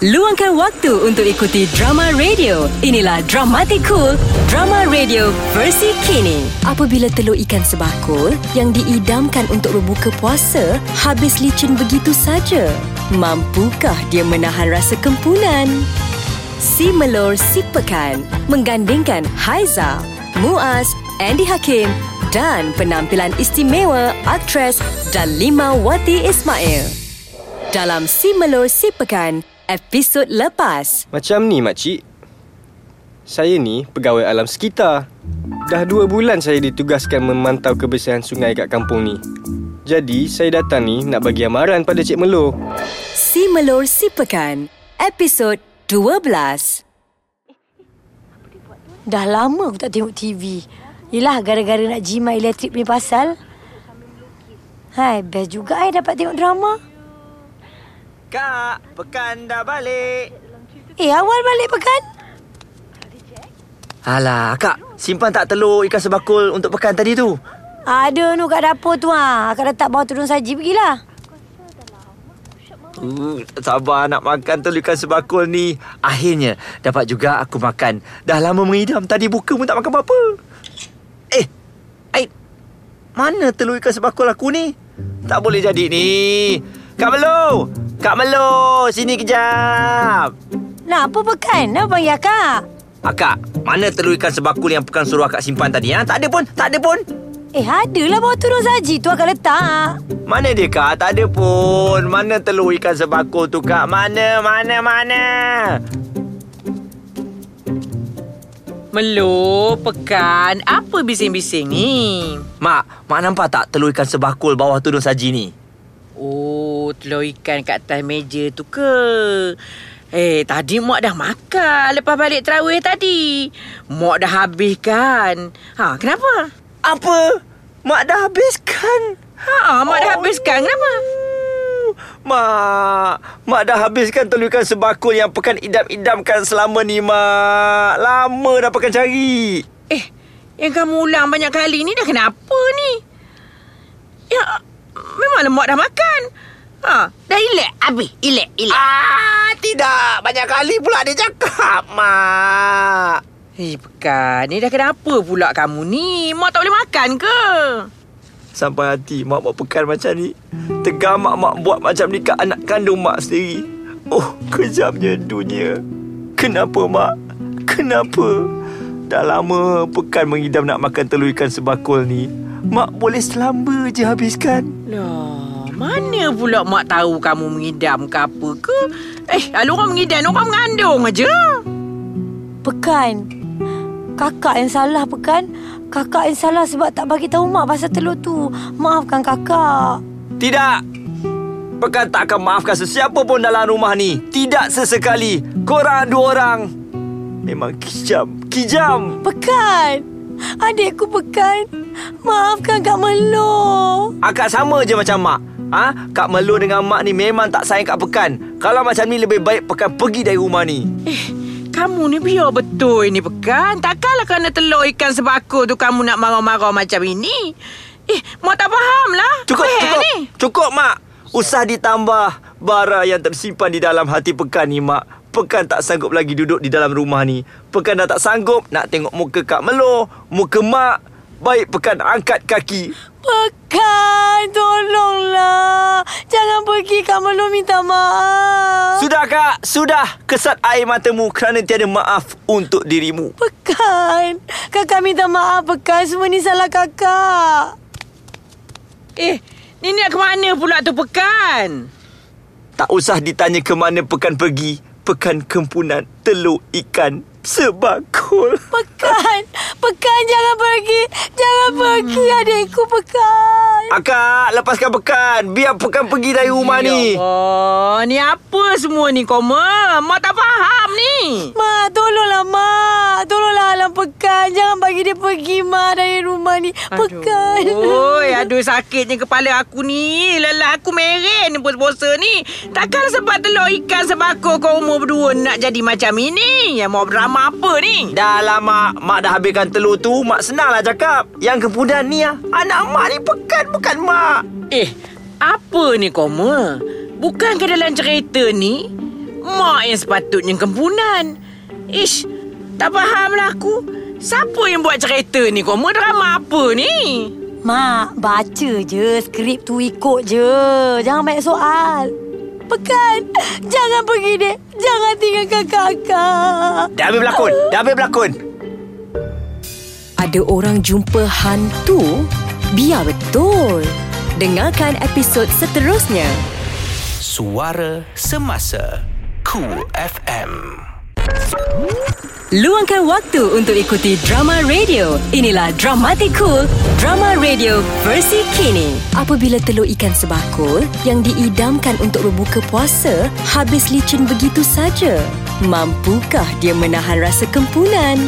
Luangkan waktu untuk ikuti drama radio. Inilah Dramatic Cool, drama radio versi kini. Apabila telur ikan sebakul yang diidamkan untuk berbuka puasa habis licin begitu saja, mampukah dia menahan rasa kempunan? Si Melor Si Pekan menggandingkan Haiza, Muaz, Andy Hakim dan penampilan istimewa aktris Dalima Wati Ismail. Dalam Si Melor Si Pekan, episod lepas. Macam ni makcik Saya ni pegawai alam sekitar Dah dua bulan saya ditugaskan memantau kebersihan sungai kat kampung ni Jadi saya datang ni nak bagi amaran pada Cik Melo Si Melor Si Pekan, episod 12. Dah lama aku tak tengok TV. Yelah gara-gara nak jimat elektrik punya pasal. Hai, best juga I dapat tengok drama. Kak, pekan dah balik. Eh, awal balik pekan? Alah, kak, simpan tak telur ikan sebakul untuk pekan tadi tu? Ada nu kat dapur tu ha. Akak letak bawah tudung saji pergilah. Uh, sabar nak makan telur ikan sebakul ni. Akhirnya dapat juga aku makan. Dah lama mengidam. Tadi buka pun tak makan apa-apa. Eh, Aid. Mana telur ikan sebakul aku ni? Tak boleh jadi ni. Kak Melo! Kak Melo! Sini kejap. Nak apa pekan? Nak panggil akak? Akak, mana telur ikan sebakul yang pekan suruh akak simpan tadi? Ha? Tak ada pun, tak ada pun. Eh, adalah bawah tudung saji tu akak letak. Mana dia kak? Tak ada pun. Mana telur ikan sebakul tu kak? Mana, mana, mana? Melo, pekan, apa bising-bising ni? Mak, mak nampak tak telur ikan sebakul bawah tudung saji ni? Oh, telur ikan kat atas meja tu ke? Eh, tadi Mak dah makan lepas balik terawih tadi. Mak dah habis kan? Ha, kenapa? Apa? Mak dah habiskan? Ha, Mak dah habiskan. Kenapa? Mak, mak dah habiskan telur ikan sebakul yang pekan idam-idamkan selama ni, Mak. Lama dah pekan cari. Eh, yang kamu ulang banyak kali ni dah kenapa ni? Ya, memanglah Mak dah makan. Ha, dah ilek habis. Ilek, ilek. Ah, tidak. Banyak kali pula dia cakap, Mak. Eh, pekan, ni dah kenapa pula kamu ni? Mak tak boleh makan ke? Sampai hati mak buat pekan macam ni. Tegamak mak buat macam ni kat anak kandung mak sendiri. Oh, kejamnya dunia. Kenapa mak? Kenapa? Dah lama pekan mengidam nak makan telur ikan sebakul ni. Mak boleh selamba je habiskan. Lah, mana pula mak tahu kamu mengidam ke apa ke? Eh, kalau orang mengidam, orang mengandung aja. Pekan. Kakak yang salah pekan. Kakak yang salah sebab tak bagi tahu mak pasal telur tu. Maafkan kakak. Tidak. Pekan tak akan maafkan sesiapa pun dalam rumah ni. Tidak sesekali. Korang dua orang. Memang kijam. Kijam. Pekan. Adikku pekan. Maafkan Kak Melo. Akak sama je macam mak. Ha? Kak Melo dengan mak ni memang tak sayang Kak Pekan. Kalau macam ni lebih baik Pekan pergi dari rumah ni. Eh, kamu ni biar betul ni pekan. Takkanlah kerana telur ikan sebakul tu kamu nak marah-marah macam ini. Eh, mak tak faham lah. Cukup, Apa cukup. ni? Cukup mak. Usah ditambah bara yang tersimpan di dalam hati Pekan ni mak. Pekan tak sanggup lagi duduk di dalam rumah ni. Pekan dah tak sanggup nak tengok muka Kak Melo, muka mak. Baik Pekan angkat kaki. Pekan, tolonglah. Jangan pergi Kak Melo minta maaf. Sudah kak, sudah. Kesat air matamu kerana tiada maaf untuk dirimu. Pekan. Kakak minta maaf Pekan. Semua ni salah kakak. Eh, ni nak ke mana pula tu pekan? Tak usah ditanya ke mana Pekan pergi. Pekan kempunan telur ikan sebakul. Pekan. Pekan jangan pergi. Jangan pergi adikku Pekan. Akak, lepaskan Pekan. Biar Pekan pergi dari rumah ni. Oh, ni apa semua ni koma? Mak tak faham ni. Mak, tolonglah Mak. Tolonglah Alam Pekan. Jangan bagi dia pergi Mak dari rumah ni. Pekan. Oi, aduh sakitnya kepala aku ni. Lelah aku meren ni puasa-puasa ni. Takkan sebab telur ikan sebakul kau umur berdua nak jadi macam ini? Yang mau drama apa ni? Dah lah mak Mak dah habiskan telur tu Mak senanglah cakap Yang kempunan ni ah, Anak mak ni pekan bukan mak Eh, apa ni koma? Bukankah dalam cerita ni Mak yang sepatutnya kempunan. Ish, tak fahamlah aku. Siapa yang buat cerita ni? Kau mau drama apa ni? Mak, baca je skrip tu ikut je. Jangan banyak soal. Pekan, jangan pergi dek. Jangan tinggalkan kakak. Dah habis berlakon. Dah habis berlakon. Ada orang jumpa hantu? Biar betul. Dengarkan episod seterusnya. Suara Semasa Cool FM Luangkan waktu untuk ikuti drama radio. Inilah Dramatic Cool, drama radio versi kini. Apabila telur ikan sebakul yang diidamkan untuk berbuka puasa habis licin begitu saja, mampukah dia menahan rasa kempunan?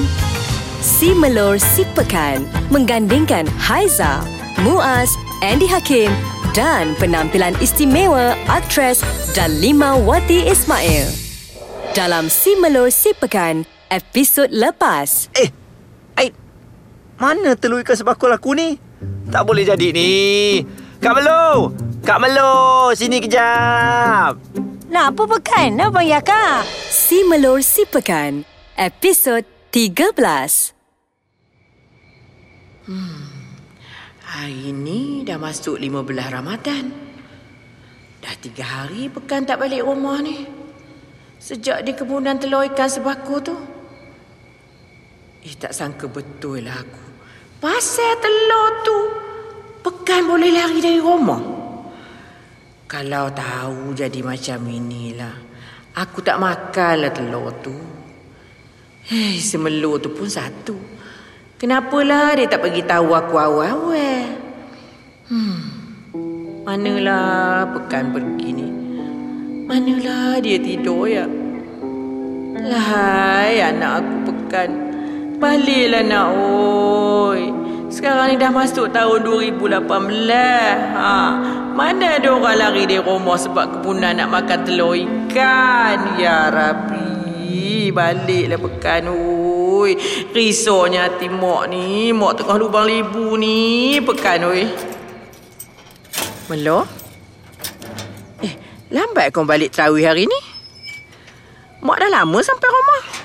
Si Melor Si Pekan menggandingkan Haiza, Muaz, Andy Hakim dan penampilan istimewa aktris Dalima Wati Ismail. Dalam Si Melor Si Pekan, episod lepas. Eh, Aid. Mana telur ikan sebakul aku ni? Tak boleh jadi ni. Kak Melo! Kak Melo! Sini kejap! Nak apa pekan? Nak panggil akak? Si Melor Si Pekan, episod 13. Hari ni dah masuk 15 Ramadan. Dah tiga hari pekan tak balik rumah ni. Sejak di kebunan telur ikan sebakul tu. Eh, tak sangka betul lah aku. Pasal telur tu, pekan boleh lari dari rumah. Kalau tahu jadi macam inilah, aku tak makanlah telur tu. Hei, semelur tu pun satu. Kenapalah dia tak bagi tahu aku awal-awal? Hmm. Manalah pekan pergi ni? Manalah dia tidur ya? Lahai anak aku pekan. Baliklah nak oi. Sekarang ni dah masuk tahun 2018. Ha, mana ada orang lari dari rumah sebab kepunan nak makan telur ikan? Ya Rabbi, baliklah pekan oi. Risaunya hati mak ni, mak tengah lubang libu ni, pekan oi. Melo? Eh, lambat kau balik terawih hari ni? Mak dah lama sampai rumah.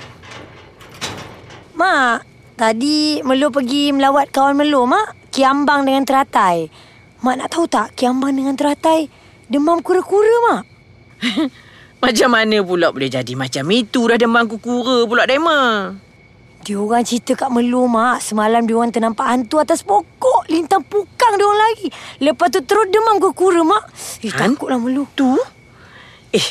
Mak, tadi Melu pergi melawat kawan Melu, Mak. Kiambang dengan teratai. Mak nak tahu tak, Kiambang dengan teratai demam kura-kura, Mak. Macam mana pula boleh jadi macam itu dah demam kukura pula Dema? Dia orang cerita kat Melu, Mak. Semalam dia orang ternampak hantu atas pokok. Lintang pukang dia orang lagi. Lepas tu terus demam kura-kura, Mak. Eh, Han- takutlah Melu. Tu? Eh,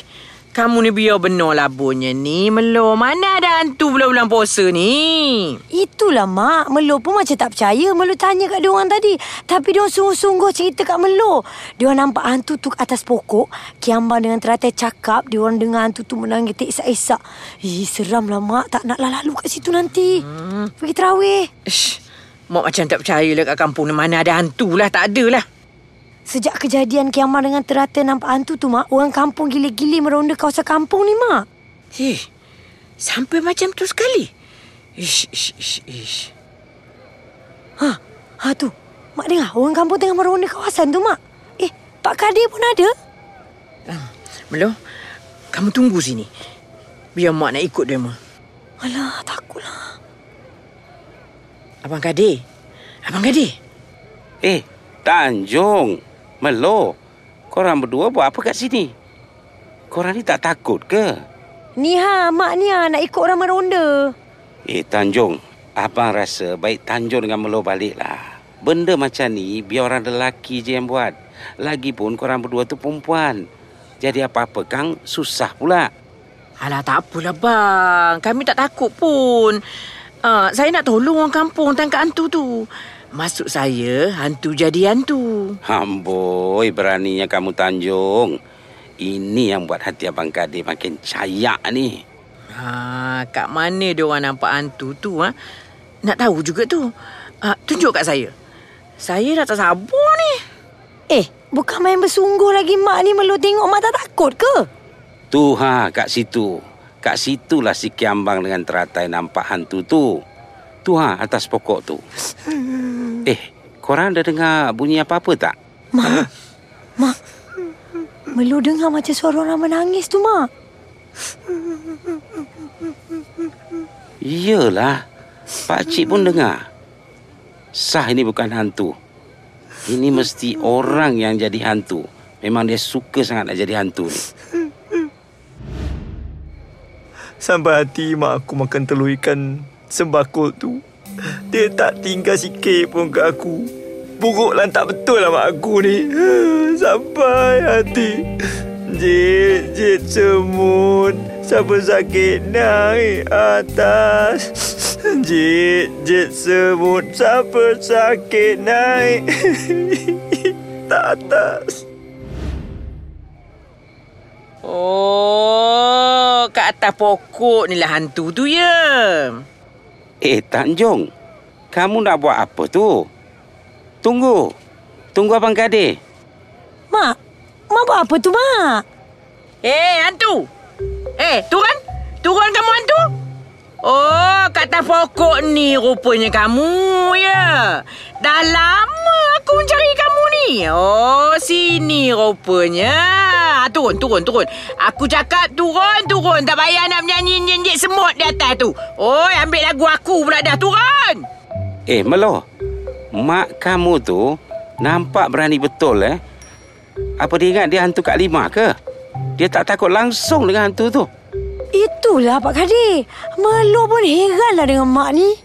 kamu ni biar benar labunya ni. Melo, mana ada hantu bulan-bulan puasa ni? Itulah mak, Melo pun macam tak percaya. Melo tanya kat dia orang tadi. Tapi dia orang sungguh-sungguh cerita kat Melo. Dia orang nampak hantu tu atas pokok. Kiambang dengan teratai cakap. Dia orang dengar hantu tu menangis terisak-isak. Ih, seram lah mak. Tak nak lalu kat situ nanti. Hmm. Pergi terawih. Ish, mak macam tak percaya lah kat kampung ni mana ada hantu lah. Tak ada lah. Sejak kejadian Kiambang dengan teratai nampak hantu tu mak. Orang kampung gila-gila meronda kawasan kampung ni mak. Eh, sampai macam tu sekali. Ish, ish, ish, ish. Ha, ha tu. Mak dengar orang kampung tengah meronda kawasan tu mak. Eh, Pak Kadir pun ada. Melo, kamu tunggu sini. Biar mak nak ikut dia, mak. Alah, takutlah. Abang Kadir. Abang Kadir. Eh, Tanjung, Melo, korang berdua buat apa kat sini? Korang ni tak takut ke? Ni ha, mak ni ha, nak ikut orang meronda. Eh, Tanjung, abang rasa baik Tanjung dengan Melo baliklah. Benda macam ni biar orang lelaki je yang buat. Lagipun korang berdua tu perempuan. Jadi apa-apa kang susah pula. Alah, tak apalah, bang. Kami tak takut pun. Uh, saya nak tolong orang kampung tangkap hantu tu. Maksud saya, hantu jadi hantu. Amboi, beraninya kamu Tanjung. Ini yang buat hati abang Kadir makin cayak ni. Ha, kat mana dia orang nampak hantu tu, ha? Nak tahu juga tu. Uh, tunjuk kat saya. Saya dah tak sabar ni. Eh, bukan main bersungguh lagi mak ni melu tengok mak tak takut ke? Tu ha, kat situ. Kat situlah si Kiambang dengan teratai nampak hantu tu. Tu ha, atas pokok tu. Eh, korang dah dengar bunyi apa-apa tak? Mak, mak. Melu dengar macam suara orang menangis tu mak. Iyalah. Pakcik pun dengar. Sah ini bukan hantu. Ini mesti orang yang jadi hantu. Memang dia suka sangat nak jadi hantu ni. Sampai hati mak aku makan telur ikan sembakul tu. Dia tak tinggal sikit pun ke aku. Buruk lantak betul lah mak aku ni. Sampai hati. Jit, jit semut. Siapa sakit naik atas. Jit, jit semut. Siapa sakit naik tak atas. Oh, kat atas pokok ni lah hantu tu ya. Eh, Tanjung. Kamu nak buat apa tu? Tunggu. Tunggu Abang Kadir. Mak, mak buat apa tu, Mak? Eh, hantu. Eh, turun. Turun kamu hantu. Oh, kat atas pokok ni rupanya kamu ya. Dah lama aku mencari kamu ni. Oh, sini rupanya. Ah, Turun, turun, turun. Aku cakap turun, turun. Tak payah nak menyanyi nyenjek semut di atas tu. Oh, ambil lagu aku pula dah. Turun. Eh, Melo. Mak kamu tu nampak berani betul eh. Apa dia ingat dia hantu Kak Lima ke? Dia tak takut langsung dengan hantu tu. Itulah Pak Kadir. Melo pun heranlah dengan mak ni.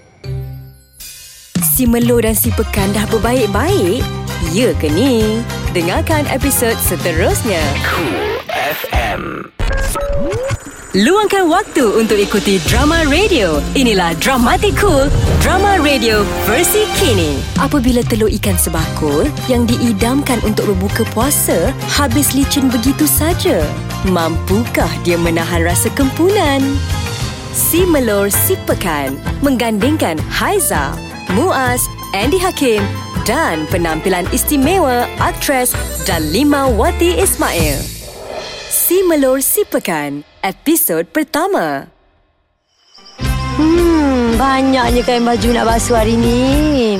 Si Melo dan si Pekan dah berbaik-baik? Ya ke ni? Dengarkan episod seterusnya. Cool FM. Luangkan waktu untuk ikuti drama radio. Inilah Dramatic Cool, drama radio versi kini. Apabila telur ikan sebakul yang diidamkan untuk berbuka puasa habis licin begitu saja, mampukah dia menahan rasa kempunan? Si Melor Si Pekan menggandingkan Haiza, Muaz, Andy Hakim dan penampilan istimewa aktris Dalima Wati Ismail. Si Melor Si Pekan, episod pertama. Hmm, banyaknya kain baju nak basuh hari ni.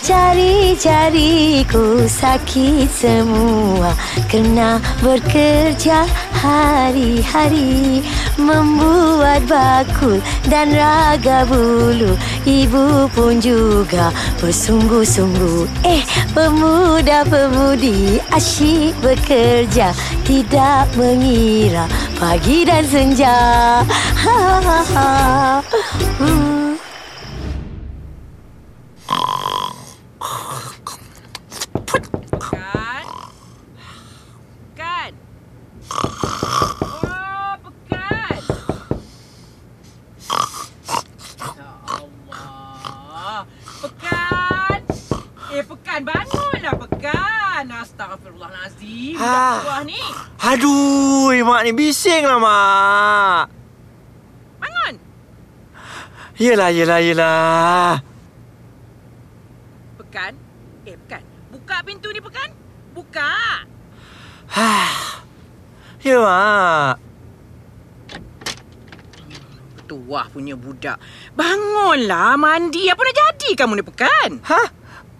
Cari-cari ku sakit semua. Kena bekerja hari-hari Membuat bakul dan raga bulu. Ibu pun juga bersungguh-sungguh. Eh, pemuda-pemudi asyik bekerja Tidak mengira pagi dan senja. Ha ha ha hmm. Kan? Kan? Oh, pekan. Ya Allah. Pekan. Eh, pekan bangunlah pekan. Astagfirullahalazim. Ah. Buah ni. Aduh, mak ni bising lah mak. Bangun. Yelah, yelah, yelah. Pekan. Eh, pekan. Buka pintu ni pekan. Buka. Ya, mak. Ketua punya budak. Bangunlah mandi. Apa nak jadi kamu ni pekan? Hah?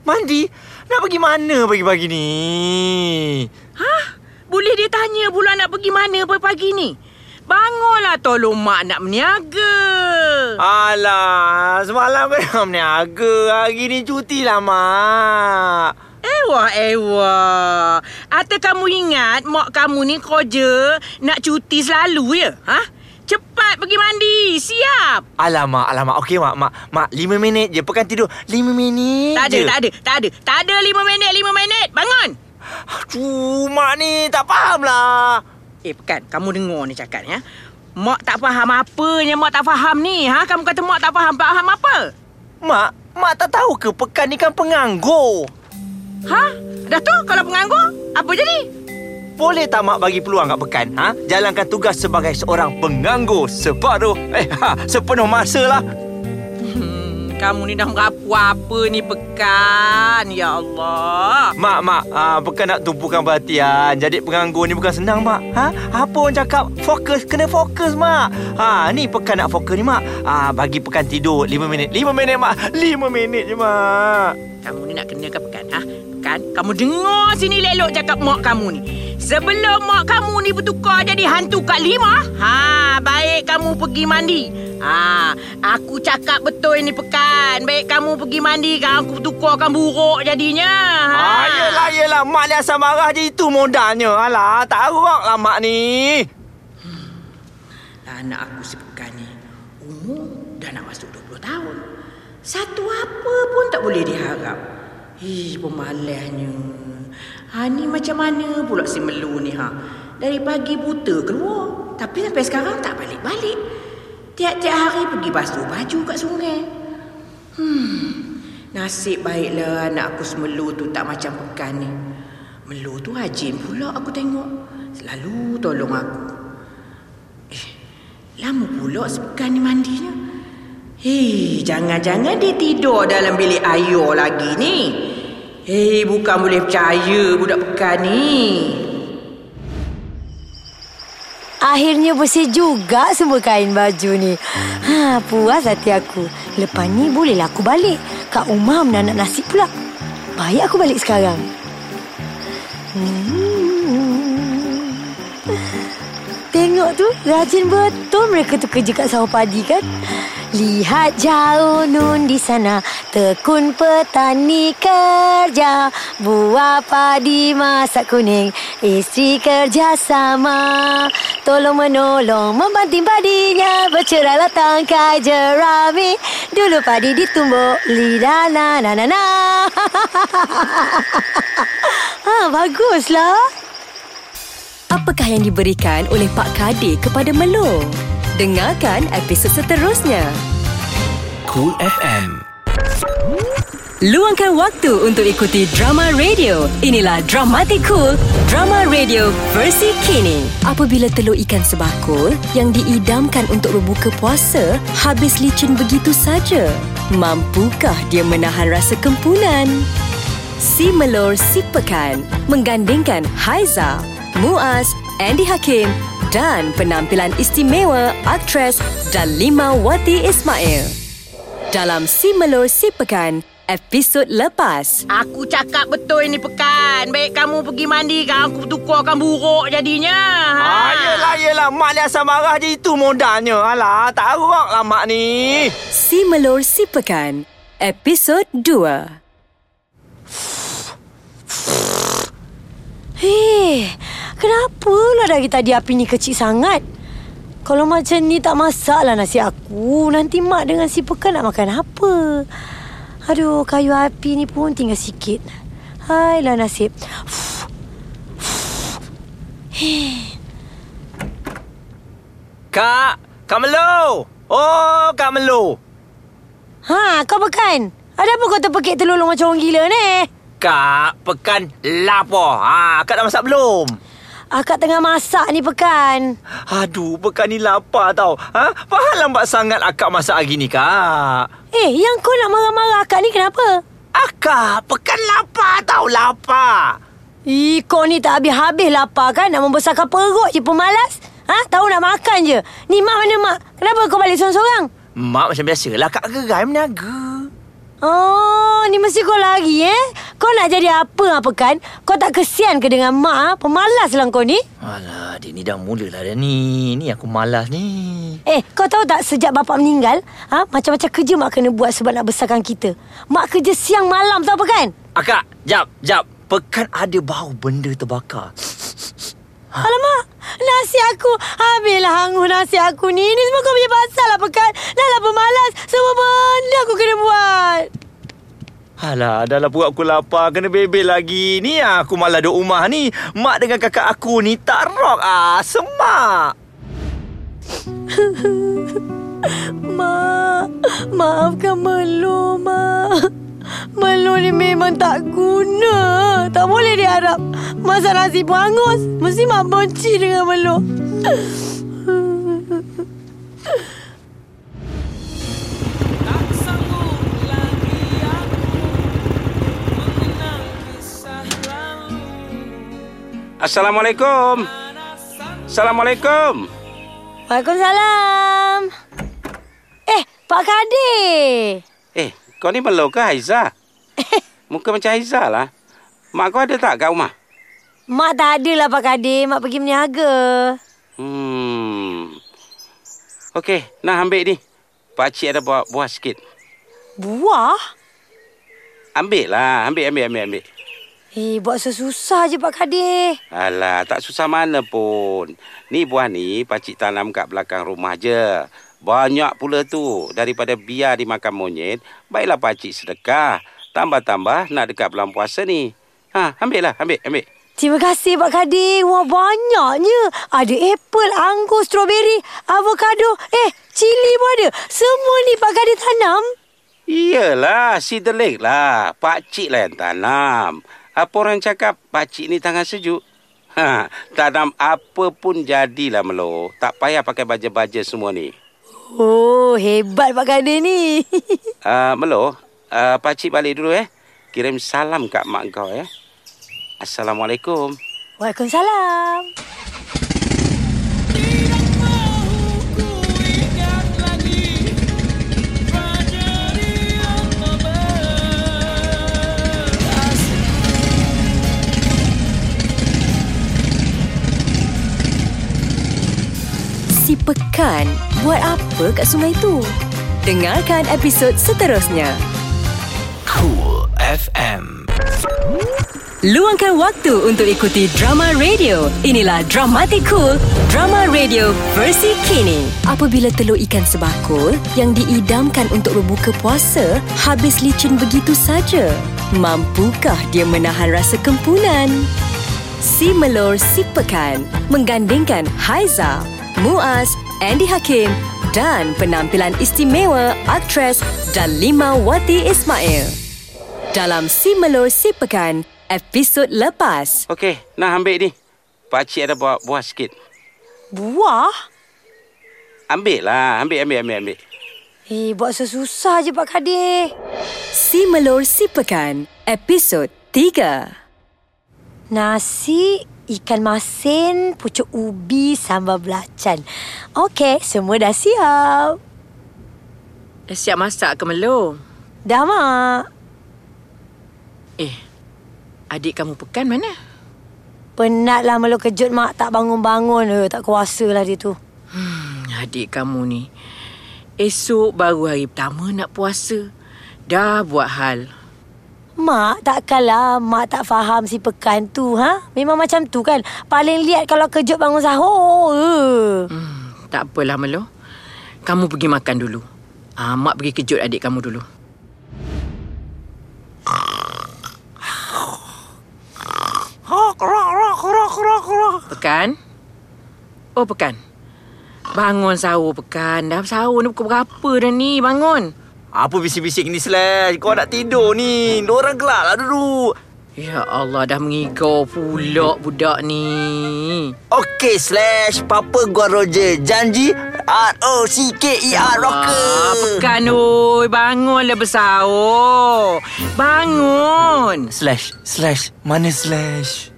Mandi? Nak pergi mana pagi-pagi ni? Hah? Boleh dia tanya pula nak pergi mana pagi ni? Bangunlah tolong mak nak meniaga. Alah, semalam kan dah meniaga. Hari ni cuti lah, mak. Ewa, ewa. Atau kamu ingat mak kamu ni kerja nak cuti selalu ya? Ha? Cepat pergi mandi. Siap. Alamak, alamak. Okey, mak. Mak, mak lima minit je. Pekan tidur lima minit Tak ada, je. tak ada, tak ada. Tak ada lima minit, lima minit. Bangun. Aduh, mak ni tak faham lah. Eh, Pekan, kamu dengar ni cakap ya. Mak tak faham apa yang mak tak faham ni. Ha? Kamu kata mak tak faham, faham apa? Mak, mak tak tahu ke pekan ni kan penganggur? Ha? Dah tu kalau penganggur, apa jadi? Boleh tak mak bagi peluang kat pekan? Ha? Jalankan tugas sebagai seorang penganggur separuh, eh, ha, sepenuh masa lah. Kamu ni dah merapu apa ni Pekan? Ya Allah. Mak, mak, ha, pekan nak tumpukan perhatian. Jadi penganggur ni bukan senang, mak. Ha? Apa orang cakap? Fokus, kena fokus, mak. Ha, ni pekan nak fokus ni, mak. Ha, bagi pekan tidur 5 minit. 5 minit, mak. 5 minit je, mak. Kamu ni nak kena ke Pekan? Ha? Pekan, kamu dengar sini lelok cakap mak kamu ni. Sebelum mak kamu ni bertukar jadi hantu Kak Lima, ha, baik kamu pergi mandi. Ha, aku cakap betul ini pekan. Baik kamu pergi mandi kan aku tukarkan buruk jadinya. Ha. Ah, yelah, yelah. Mak ni asal marah je itu modalnya. Alah, tak harap lah mak ni. Anak aku sepekan ni umur dah nak masuk 20 tahun. Satu apa pun tak boleh diharap. Ih, pemalasnya. Ha ni macam mana pula si Melu ni ha? Dari pagi buta keluar. Tapi sampai sekarang tak balik-balik. Tiap-tiap hari pergi basuh baju kat sungai. Hmm. Nasib baiklah anak aku semelu tu tak macam pekan ni. Melu tu rajin pula aku tengok. Selalu tolong aku. Eh, lama pula sepekan ni mandinya. Hei, jangan-jangan dia tidur dalam bilik ayah lagi ni. Hei, bukan boleh percaya budak pekan ni. Akhirnya bersih juga semua kain baju ni. Ha, puas hati aku. Lepas ni bolehlah aku balik. Kak Umar menanak nasi pula. Baik aku balik sekarang. Hmm. Tengok tu, rajin betul mereka tu kerja kat sawah padi kan? Lihat jauh nun di sana Tekun petani kerja. Buah padi masak kuning Isteri kerja sama. Tolong menolong Membanting padinya Bercerailah tangkai jerami. Dulu padi ditumbuk Lidah na na na na. Ha, Baguslah. Apakah yang diberikan oleh Pak Kadir kepada Melo? Dengarkan episod seterusnya. Cool FM. Luangkan waktu untuk ikuti drama radio. Inilah Dramatic Cool, drama radio versi kini. Apabila telur ikan sebakul yang diidamkan untuk berbuka puasa habis licin begitu saja, mampukah dia menahan rasa kempunan? Si Melor Si Pekan menggandingkan Haiza, Muaz, Andy Hakim dan penampilan istimewa aktris Dalima Wati Ismail. Dalam Si Melor Si Pekan, episod lepas. Aku cakap betul ini pekan. Baik kamu pergi mandi kan aku tukarkan buruk jadinya. Ha. Ah, yelah, yelah. Mak ni asal marah je itu modalnya. Alah, tak harap lah mak ni. Si Melor Si Pekan, episod 2. Hei, kenapa lah dari tadi api ni kecil sangat? Kalau macam ni tak masak lah nasi aku. Nanti mak dengan si pekan nak makan apa? Aduh, kayu api ni pun tinggal sikit. Hai lah nasib. Hei, Kak, Kak Melo. Oh, Kak Melo. ha, kau pekan? Ada apa kau terpekik telolong macam orang gila ni? Kak, pekan lapar. Ha, Kak dah masak belum? Akak tengah masak ni pekan. Aduh, pekan ni lapar tau. Ha? Faham lambat sangat akak masak hari ni, Kak. Eh, yang kau nak marah-marah akak ni kenapa? Akak, pekan lapar tau, lapar. Ih, kau ni tak habis-habis lapar kan? Nak membesarkan perut je pemalas? Ha? Tahu nak makan je. Ni mak mana mak? Kenapa kau balik seorang-seorang? Mak macam biasalah, Kak gerai meniaga. Oh, ni mesti kau lari eh? Kau nak jadi apa apa kan? Kau tak kesian ke dengan mak? Ha? Pemalas lah kau ni. Alah, dia ni dah mulalah dah ni. Ni aku malas ni. Eh, kau tahu tak sejak bapak meninggal, ha? macam-macam kerja mak kena buat sebab nak besarkan kita. Mak kerja siang malam tahu apa kan? Akak, jap, jap. Pekan ada bau benda terbakar. Alamak, nasi aku. Habislah hangus nasi aku ni. Ini semua kau punya pasal lah pekan. Dah lah pemalas. Semua benda aku kena buat. Alah, dah lah perut aku lapar. Kena bebel lagi. Ni ah, aku malah duduk rumah ni. Mak dengan kakak aku ni tak rock ah. Semak. Mak, maafkan Melu, Mak. Melu ni memang tak guna. Tak boleh diharap. Masak nasi pun hangus. Mesti Mak benci dengan Melu. Assalamualaikum. Assalamualaikum. Waalaikumsalam. Eh, Pak Kadir. Eh, kau ni Melo ke Haiza? Muka macam Haiza lah. Mak kau ada tak kat rumah? Mak tak ada lah Pak Kadir. Mak pergi meniaga. Hmm. Okey, nak ambil ni. Pakcik ada bawa buah sikit. Buah? Ambil lah. Ambil, ambil, ambil, ambil. Eh, buat sesusah je Pak Kadir. Alah, tak susah mana pun. Ni buah ni pakcik tanam kat belakang rumah je. Banyak pula tu. Daripada biar dimakan monyet, baiklah pakcik sedekah. Tambah-tambah nak dekat bulan puasa ni. Ha, ambil lah, ambil, ambil. Terima kasih Pak Kadir. Wah, banyaknya. Ada apple, anggur, strawberry, avocado. Eh, cili pun ada. Semua ni Pak Kadir tanam. Iyalah, si delik lah. Pakcik lah yang tanam. Apa orang cakap pakcik ni tangan sejuk? Ha, tanam apa pun jadilah Melo. Tak payah pakai baja-baja semua ni. Oh, hebat Pak Kadir ni. Uh, Melo, uh, pakcik balik dulu eh. Kirim salam kat mak kau ya. Assalamualaikum. Waalaikumsalam. Si Pekan buat apa kat sungai tu? Dengarkan episod seterusnya. Cool FM. Luangkan waktu untuk ikuti drama radio. Inilah Dramatic Cool, drama radio versi kini. Apabila telur ikan sebakul yang diidamkan untuk berbuka puasa habis licin begitu saja, mampukah dia menahan rasa kempunan? Si Melor Si Pekan menggandingkan Haiza, Muaz, Andy Hakim dan penampilan istimewa aktris Dalima Wati Ismail. Dalam Si Melor Si Pekan, episod lepas. Okey, nak ambil ni. Pakcik ada bawa buah sikit. Buah? Ambil lah. Ambil, ambil, ambil, ambil. Eh, buat sesusah je Pak Kadir. Si Melor Si Pekan, episod 3. Nasi, ikan masin, pucuk ubi, sambal belacan. Okey, semua dah siap. Dah siap masak ke Melo? Dah, Mak. Eh, adik kamu pekan mana? Penatlah Melo kejut, Mak. Tak bangun-bangun. Eh, tak kuasa lah dia tu. Hmm, adik kamu ni. Esok baru hari pertama nak puasa. Dah buat hal. Mak, takkanlah Mak tak faham si pekan tu, ha? Memang macam tu kan? Paling lihat kalau kejut bangun sahur. Hmm, tak apalah Melo. Kamu pergi makan dulu. Ah, Mak pergi kejut adik kamu dulu. Pekan? Oh, Pekan. Bangun sahur, Pekan. Dah sahur ni pukul berapa dah ni? Bangun. Apa bising-bising ni Slash? Kau nak tidur ni. Diorang gelak lah dulu. Ya Allah, dah mengigau pula budak ni. Okey Slash, Papa gua Roger. Janji R-O-C-K-E-R Ah, Rocker. Pekan, oi. Bangunlah bersahur. Bangun. Slash, Slash. Mana Slash?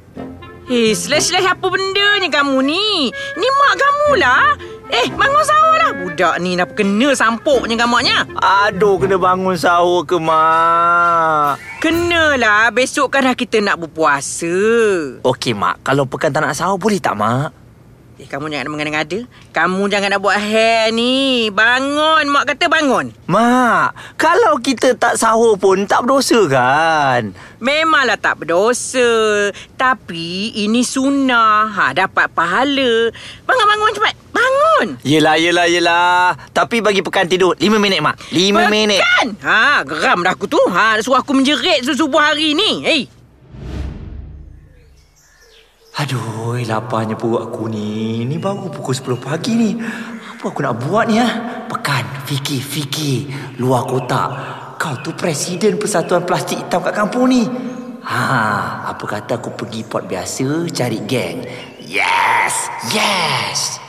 Eh, slash-slash apa benda ni kamu ni? Ni mak kamu lah. Eh, bangun sahur lah. Budak ni nak kena sampuknya kamaknya. Aduh, kena bangun sahur ke, Mak? Kenalah, besok kan dah kita nak berpuasa. Okey, Mak. Kalau pekan tak nak sahur, boleh tak, Mak? Eh, kamu jangan mengada-ngada. Kamu jangan nak buat hair ni. Bangun, mak kata bangun. Mak, kalau kita tak sahur pun tak berdosa kan? Memanglah tak berdosa. Tapi ini sunnah. Ha, dapat pahala. Bangun, bangun cepat. Bangun. Yelah, yelah, yelah. Tapi bagi pekan tidur 5 minit, Mak. 5 minit. Pekan. Ha, geram dah aku tu. Ha, suruh aku menjerit subuh hari ni. Hei. Aduh, laparnya perut aku ni. Ni baru pukul 10 pagi ni. Apa aku nak buat ni, ha? Pekan, fikir, fikir. Luar kotak. Kau tu presiden Persatuan Plastik Hitam kat kampung ni. Ha, apa kata aku pergi port biasa cari geng. Yes! Yes!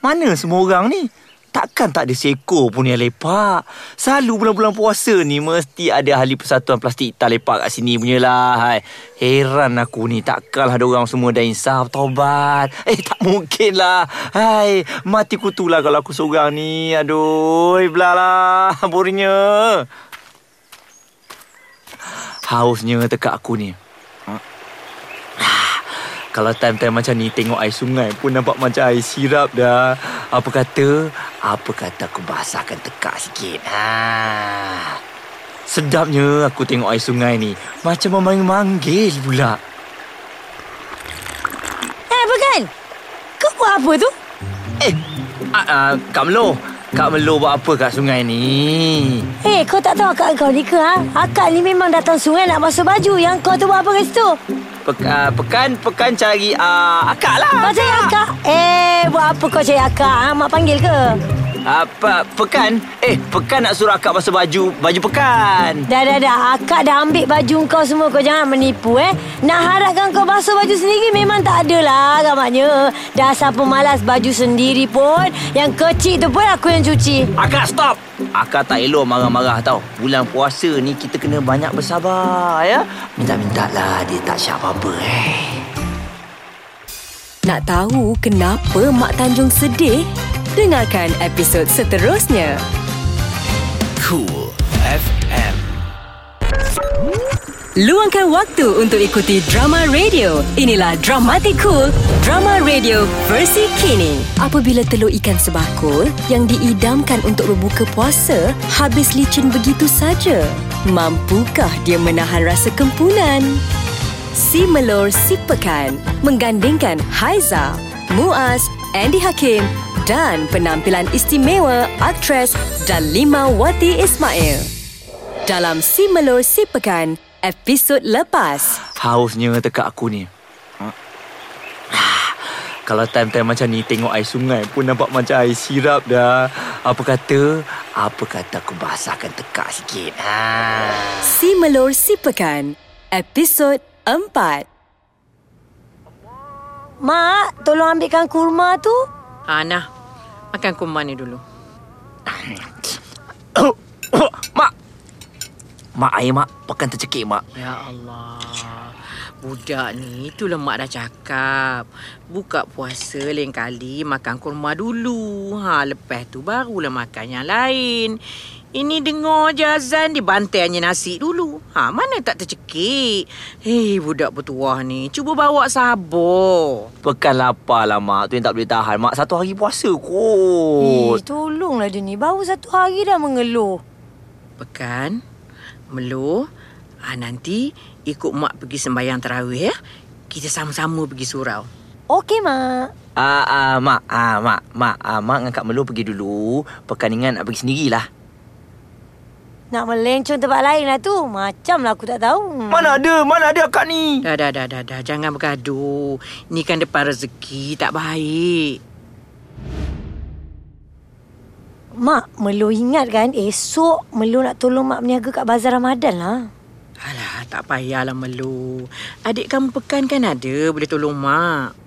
Mana semua orang ni? Takkan tak ada seekor pun yang lepak. Selalu bulan-bulan puasa ni mesti ada ahli persatuan plastik hitam lepak kat sini punya lah. Hai. Heran aku ni takkanlah ada orang semua dah insaf tobat. Eh tak mungkin lah. Hai, mati kutu lah kalau aku seorang ni. Aduh, belah lah. Boringnya. Hausnya tekak aku ni. Kalau time-time macam ni Tengok air sungai pun Nampak macam air sirap dah Apa kata Apa kata aku basahkan tekak sikit ha. Sedapnya aku tengok air sungai ni Macam memanggil-manggil pula Eh, Pekan. Kau buat apa tu? Eh uh, uh, Kak Melo Kak Melo buat apa kat sungai ni Eh, kau tak tahu akak kau ni ke, ha? Akak ni memang datang sungai nak basuh baju. Yang kau tu buat apa kat situ? Pek, uh, Pekan Pekan cari uh, Akak lah Kau cari akak? Eh, buat apa kau cari akak? Ha? Mak panggil ke? Apa Pekan Eh Pekan nak suruh akak basuh baju Baju Pekan Dah, dah, dah. Akak dah ambil baju kau semua. Kau jangan menipu, eh. Nak harapkan kau basuh baju sendiri memang tak ada lah agaknya. Dasar pemalas baju sendiri pun. Yang kecil tu pun aku yang cuci. Akak stop Akak tak elok marah-marah tau Bulan puasa ni kita kena banyak bersabar ya Minta-minta lah dia tak syak apa-apa eh Nak tahu kenapa Mak Tanjung sedih? Dengarkan episod seterusnya. Cool FM. Luangkan waktu untuk ikuti drama radio. Inilah Dramatic Cool, drama radio versi kini. Apabila telur ikan sebakul yang diidamkan untuk berbuka puasa habis licin begitu saja, mampukah dia menahan rasa kempunan? Si Melor Si Pekan menggandingkan Haiza, Muaz, Andy Hakim dan penampilan istimewa aktris Dalima Wati Ismail. Dalam Si Melor Si Pekan, episod lepas. Hausnya tekak aku ni Ha? Kalau time-time macam ni Tengok air sungai pun Nampak macam air sirap dah Apa kata Apa kata aku basahkan tekak sikit ha. Si Melor Si Pekan, episod 4. Mak, tolong ambilkan kurma tu. Ha, nah. Makan kurma ni dulu. Mak Mak air mak Pakan tercekik mak Ya Allah. Budak ni, itulah mak dah cakap. Buka puasa lain kali makan kurma dulu. Ha, lepas tu barulah makan yang lain. Ini dengar je azan dibantai hanya nasi dulu. Ha, mana tak tercekik. Hei, budak bertuah ni. Cuba bawa sabar. Pekan lapar lah mak Tu yang tak boleh tahan Mak satu hari puasa Eh, kot tolonglah dia ni. Baru satu hari dah mengeluh. Pekan, Melo, ha, nanti ikut mak pergi sembahyang terawih ya. Kita sama-sama pergi surau. Okey, Mak. Ah, ah, mak, ah, mak, mak, ah, mak dengan Kak Melu pergi dulu. Pekan ingat nak pergi sendirilah. Nak melencong tempat lain lah tu. Macam lah aku tak tahu. Mana ada, mana ada akak ni? Dah, dah, dah, dah, dah. Jangan bergaduh. Ni kan depan rezeki, tak baik. Mak, Melo ingat kan esok Melo nak tolong Mak berniaga kat Bazar Ramadan lah. Alah, tak payahlah Melu. Adik kamu Pekan kan ada, boleh tolong mak.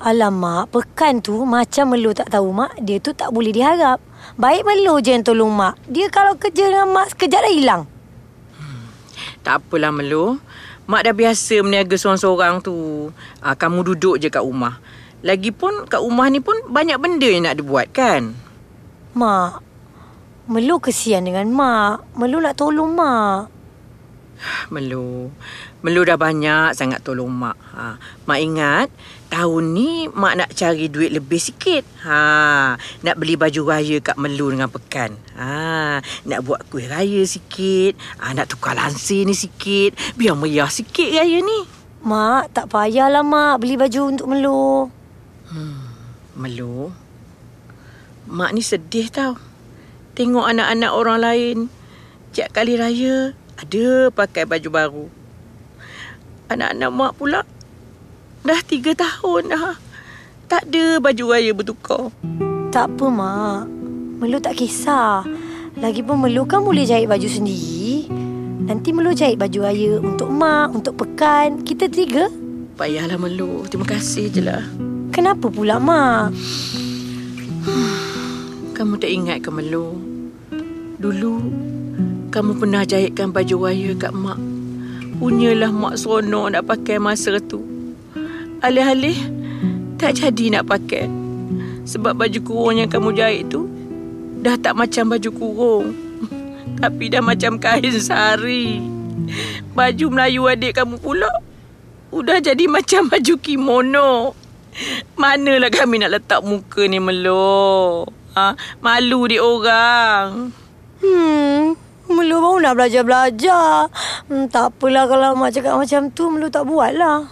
Alamak, pekan tu macam Melo tak tahu Mak. Dia tu tak boleh diharap. Baik Melo je yang tolong Mak. Dia kalau kerja dengan Mak sekejap dah hilang. Tak apalah Melu. Mak dah biasa meniaga seorang-seorang tu. Ah, kamu duduk je kat rumah. Lagipun kat rumah ni pun banyak benda yang nak dibuat kan? Mak, Melo kesian dengan Mak. Melo nak tolong Mak. Melu. Melu dah banyak sangat tolong mak. Ha. Mak ingat tahun ni mak nak cari duit lebih sikit. Ha. Nak beli baju raya kat Melu dengan Pekan. Ha. Nak buat kuih raya sikit. Ha. Nak tukar lansir ni sikit. Biar meriah sikit raya ni. Mak, tak payahlah Mak beli baju untuk Melo. Melu. Mak ni sedih tau. Tengok anak-anak orang lain. Setiap kali raya ada pakai baju baru. Anak-anak mak pula dah tiga tahun dah. Tak ada baju raya bertukar. Tak apa, Mak. Melo tak kisah. Lagipun Melo kan boleh jahit baju sendiri. Nanti Melo jahit baju raya untuk Mak, untuk Pekan. Kita tiga. Payahlah Melu. Terima kasih je lah. Kenapa pula, Mak? Kamu tak ingat ke Melu? Dulu, kamu pernah jahitkan baju raya kat mak. Punyalah mak seronok nak pakai masa tu. Alih-alih, tak jadi nak pakai. Sebab baju kurung yang kamu jahit tu, dah tak macam baju kurung. Tapi dah macam kain sari. Baju Melayu adik kamu pula, Udah jadi macam baju kimono. Manalah kami nak letak muka ni Melo? Ha? Malu di orang. Hmm, Melu baru nak belajar-belajar. Hmm, tak apalah kalau mak cakap macam tu, Melu tak buat lah.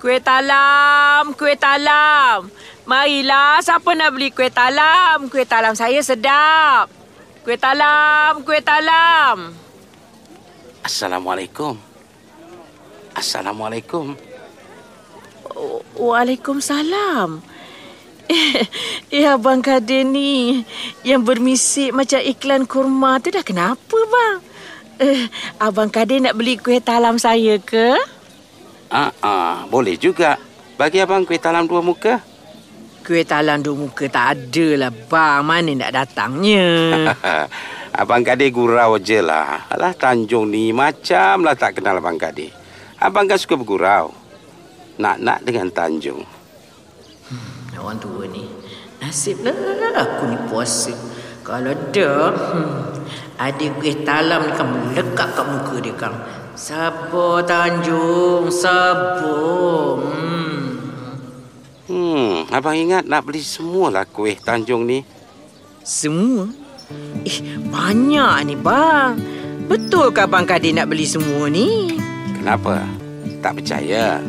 Kuih talam, kuih talam. Marilah, siapa nak beli kuih talam? Kuih talam saya sedap. Kuih talam, kuih talam. Assalamualaikum. Assalamualaikum. Oh, Waalaikumsalam. Eh, Abang Kadir ni yang bermisik macam iklan kurma tu dah kenapa, bang? Eh, Abang Kadir nak beli kuih talam saya ke? Ah, ah, boleh juga. Bagi abang kuih talam dua muka. Kuih talam dua muka tak ada lah, bang. Mana nak datangnya? abang Kadir gurau je lah. Alah Tanjung ni macam lah tak kenal Abang Kadir. Abang kan suka bergurau. Nak-nak dengan Tanjung. Orang tua ni Nasiblah aku ni puasa Kalau ada hmm, Adik kuih talam ni kan melekat kat muka dia kan Sabar Tanjung Sabar hmm. Hmm, abang ingat nak beli semualah kuih Tanjung ni. Semua? Eh, banyak ni bang Betul ke Abang Kadir nak beli semua ni? Kenapa? Tak percaya?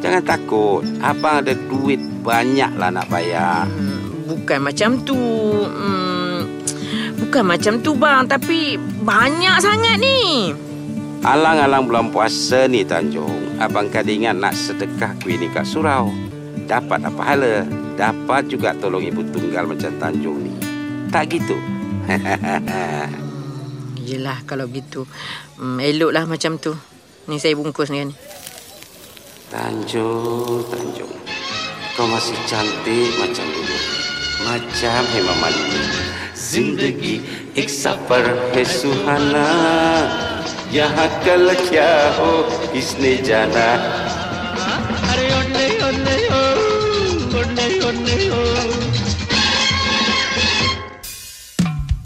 Jangan takut. Abang ada duit banyak lah nak bayar. Hmm, bukan macam tu hmm, Bukan macam tu bang Tapi banyak sangat ni Alang-alang bulan puasa ni Tanjung. Abang Kadir ingat nak sedekah kuih ni kat surau. Dapat apa hala? Dapat juga tolong ibu tunggal macam Tanjung ni. Tak gitu? Yelah kalau begitu hmm, Eloklah macam tu Ni saya bungkus ni kan Tanjung, Tanjung. Kau masih cantik macam dulu. Macam Hema Malini. Zindagi ik safar hai suhana. Ya hakal kya ho isne jana. Are onne onne ho, onne onne ho.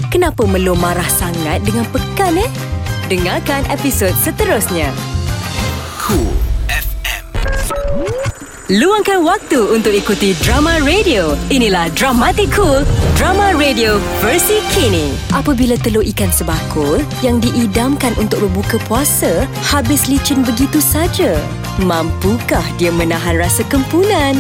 Kenapa Melo marah sangat dengan pekan eh? Dengarkan episod seterusnya. Cool. Luangkan waktu untuk ikuti drama radio. Inilah Dramatic Cool, drama radio versi kini. Apabila telur ikan sebakul yang diidamkan untuk berbuka puasa habis licin begitu saja, mampukah dia menahan rasa kempunan?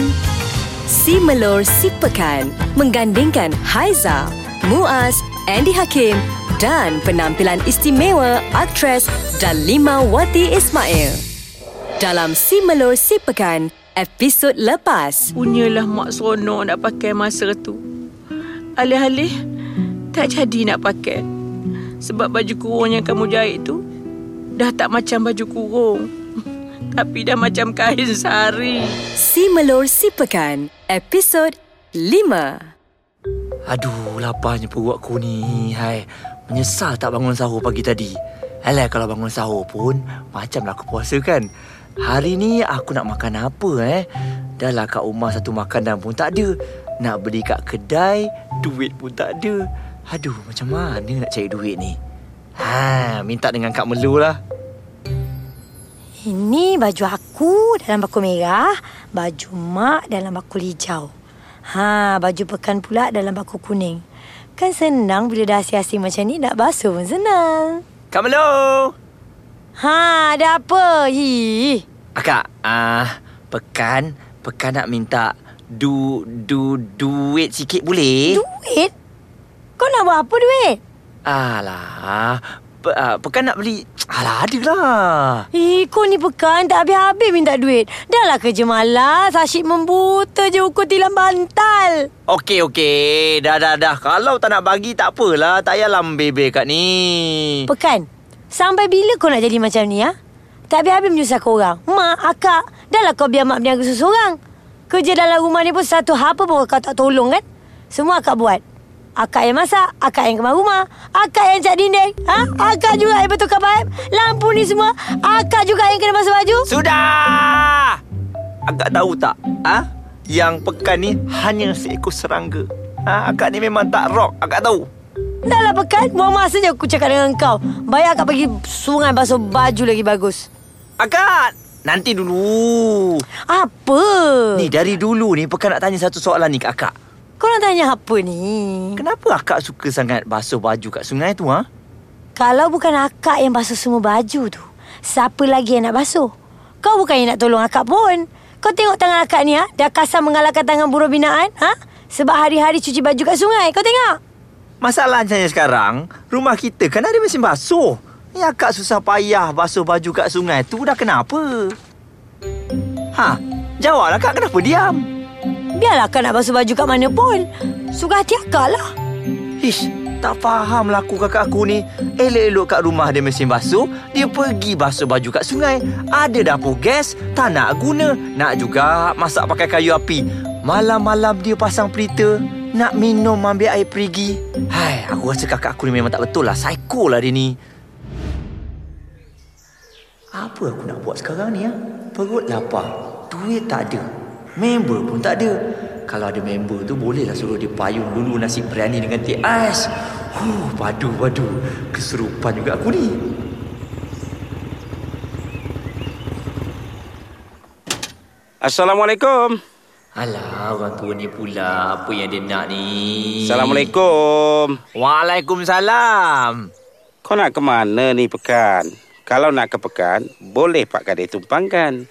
Si Melor Si Pekan menggandingkan Haiza, Muaz, Andy Hakim dan penampilan istimewa aktris Dalima Wati Ismail. Dalam Si Melor Si Pekan, episod lepas. Punyalah mak seronok nak pakai masa tu Alih-alih Tak jadi nak pakai Sebab baju kurung yang kamu jahit tu Dah tak macam baju kurung Tapi dah macam kain sari Si Melor Si Pekan, episod 5. Aduh, laparnya perut aku ni. Hai, menyesal tak bangun sahur pagi tadi. Alah, kalau bangun sahur pun, macamlah aku puasa kan. Hari ni aku nak makan apa eh? Dah lah kat rumah satu makanan pun tak ada. Nak beli kat kedai, duit pun tak ada. Aduh, macam mana nak cari duit ni? Ha, minta dengan Kak Melu lah. Ini baju aku dalam bakul merah, baju mak dalam bakul hijau. Ha, baju pekan pula dalam bakul kuning. Kan senang bila dah asing-asing macam ni nak basuh pun senang. Kak Melu! Ha, ada apa? Hi. Akak, ah, uh, pekan, pekan nak minta du du duit sikit boleh? Duit? Kau nak buat apa duit? Alah, pe, uh, pekan nak beli Alah, ada lah Eh, kau ni pekan tak habis-habis minta duit. Dah lah kerja malas, asyik membuta je ukur tilam bantal. Okey, okey Dah, dah, dah Kalau tak nak bagi, tak apalah Tak payah lambebe kat ni Pekan, sampai bila kau nak jadi macam ni, ha? Tak habis-habis menyusahkan orang. Mak, akak, dah lah kau biar mak berniaga seseorang. Kerja dalam rumah ni pun satu apa pun kau tak tolong kan? Semua akak buat. Akak yang masak, akak yang kemas rumah, akak yang cat dinding, ha? Akak juga yang betulkan paip, lampu ni semua, akak juga yang kena basuh baju. Sudah Akak tahu tak ah? Yang pekan ni hanya seekor serangga ha? Akak ni memang tak rock Akak tahu Dah lah pekan Buang masa je aku cakap dengan kau Bayar akak pergi sungai basuh baju lagi bagus Akak, nanti dulu. Apa? Ni dari dulu ni Pekan nak tanya satu soalan ni kat akak. Kau nak tanya apa ni? Kenapa akak suka sangat basuh baju kat sungai tu ha? Kalau bukan akak yang basuh semua baju tu Siapa lagi yang nak basuh? Kau bukan yang nak tolong akak pun Kau tengok tangan akak ni ha? Dah kasar mengalahkan tangan buruh binaan ha? Sebab hari-hari cuci baju kat sungai Kau tengok Masalahnya sekarang, rumah kita kan ada mesin basuh. Ya akak susah payah basuh baju kat sungai tu dah kenapa? Ha, jawablah kak kenapa diam? Biarlah akak nak basuh baju kat mana pun Suka hati akak lah Ish, tak faham lah aku kakak aku ni. Elok-elok kat rumah ada mesin basuh, dia pergi basuh baju kat sungai. Ada dapur gas, tak nak guna. Nak juga masak pakai kayu api. Malam-malam dia pasang pelita, nak minum ambil air perigi. Hai, aku rasa kakak aku ni memang tak betul lah. Psycho lah dia ni. Apa aku nak buat sekarang ni ya? Perut lapar, duit tak ada. Member pun tak ada. Kalau ada member tu bolehlah suruh dia payung dulu nasi biryani dengan teh ais. Huh, padu padu. Keserupan juga aku ni. Assalamualaikum. Alah, orang tua ni pula. Apa yang dia nak ni? Assalamualaikum. Waalaikumsalam. Kau nak ke mana ni pekan? Kalau nak ke pekan, boleh Pak Kadir tumpangkan.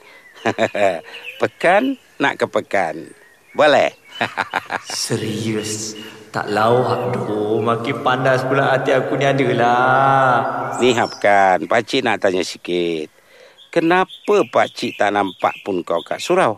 pekan nak ke pekan. Boleh? Serius. Tak lawak doh. Makin panas pula hati aku ni adalah. Ni Hapkan, pakcik nak tanya sikit. Kenapa pakcik tak nampak pun kau kat surau?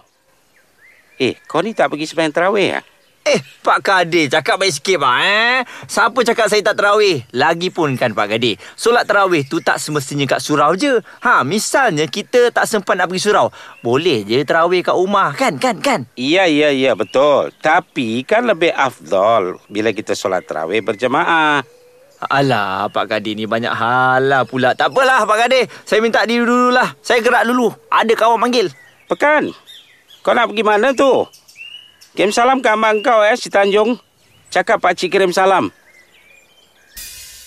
Eh, kau ni tak pergi sembahyang terawih ah? Eh, Pak Kadir cakap baik sikit pak eh. Siapa cakap saya tak terawih? Lagipun kan Pak Kadir, solat terawih tu tak semestinya kat surau je. Ha, misalnya kita tak sempat nak pergi surau, boleh je terawih kat rumah kan? Kan? Kan? Iya, iya, iya, betul. Tapi kan lebih afdol bila kita solat terawih berjemaah. Alah, Pak Kadir ni banyak hal lah pula. Tak apalah Pak Kadir, saya minta diri dulu lah. Saya gerak dulu. Ada kawan panggil. Pekan, kau nak pergi mana tu? Kirim salam ke abang kau eh, si Tanjung. Cakap pakcik kirim salam.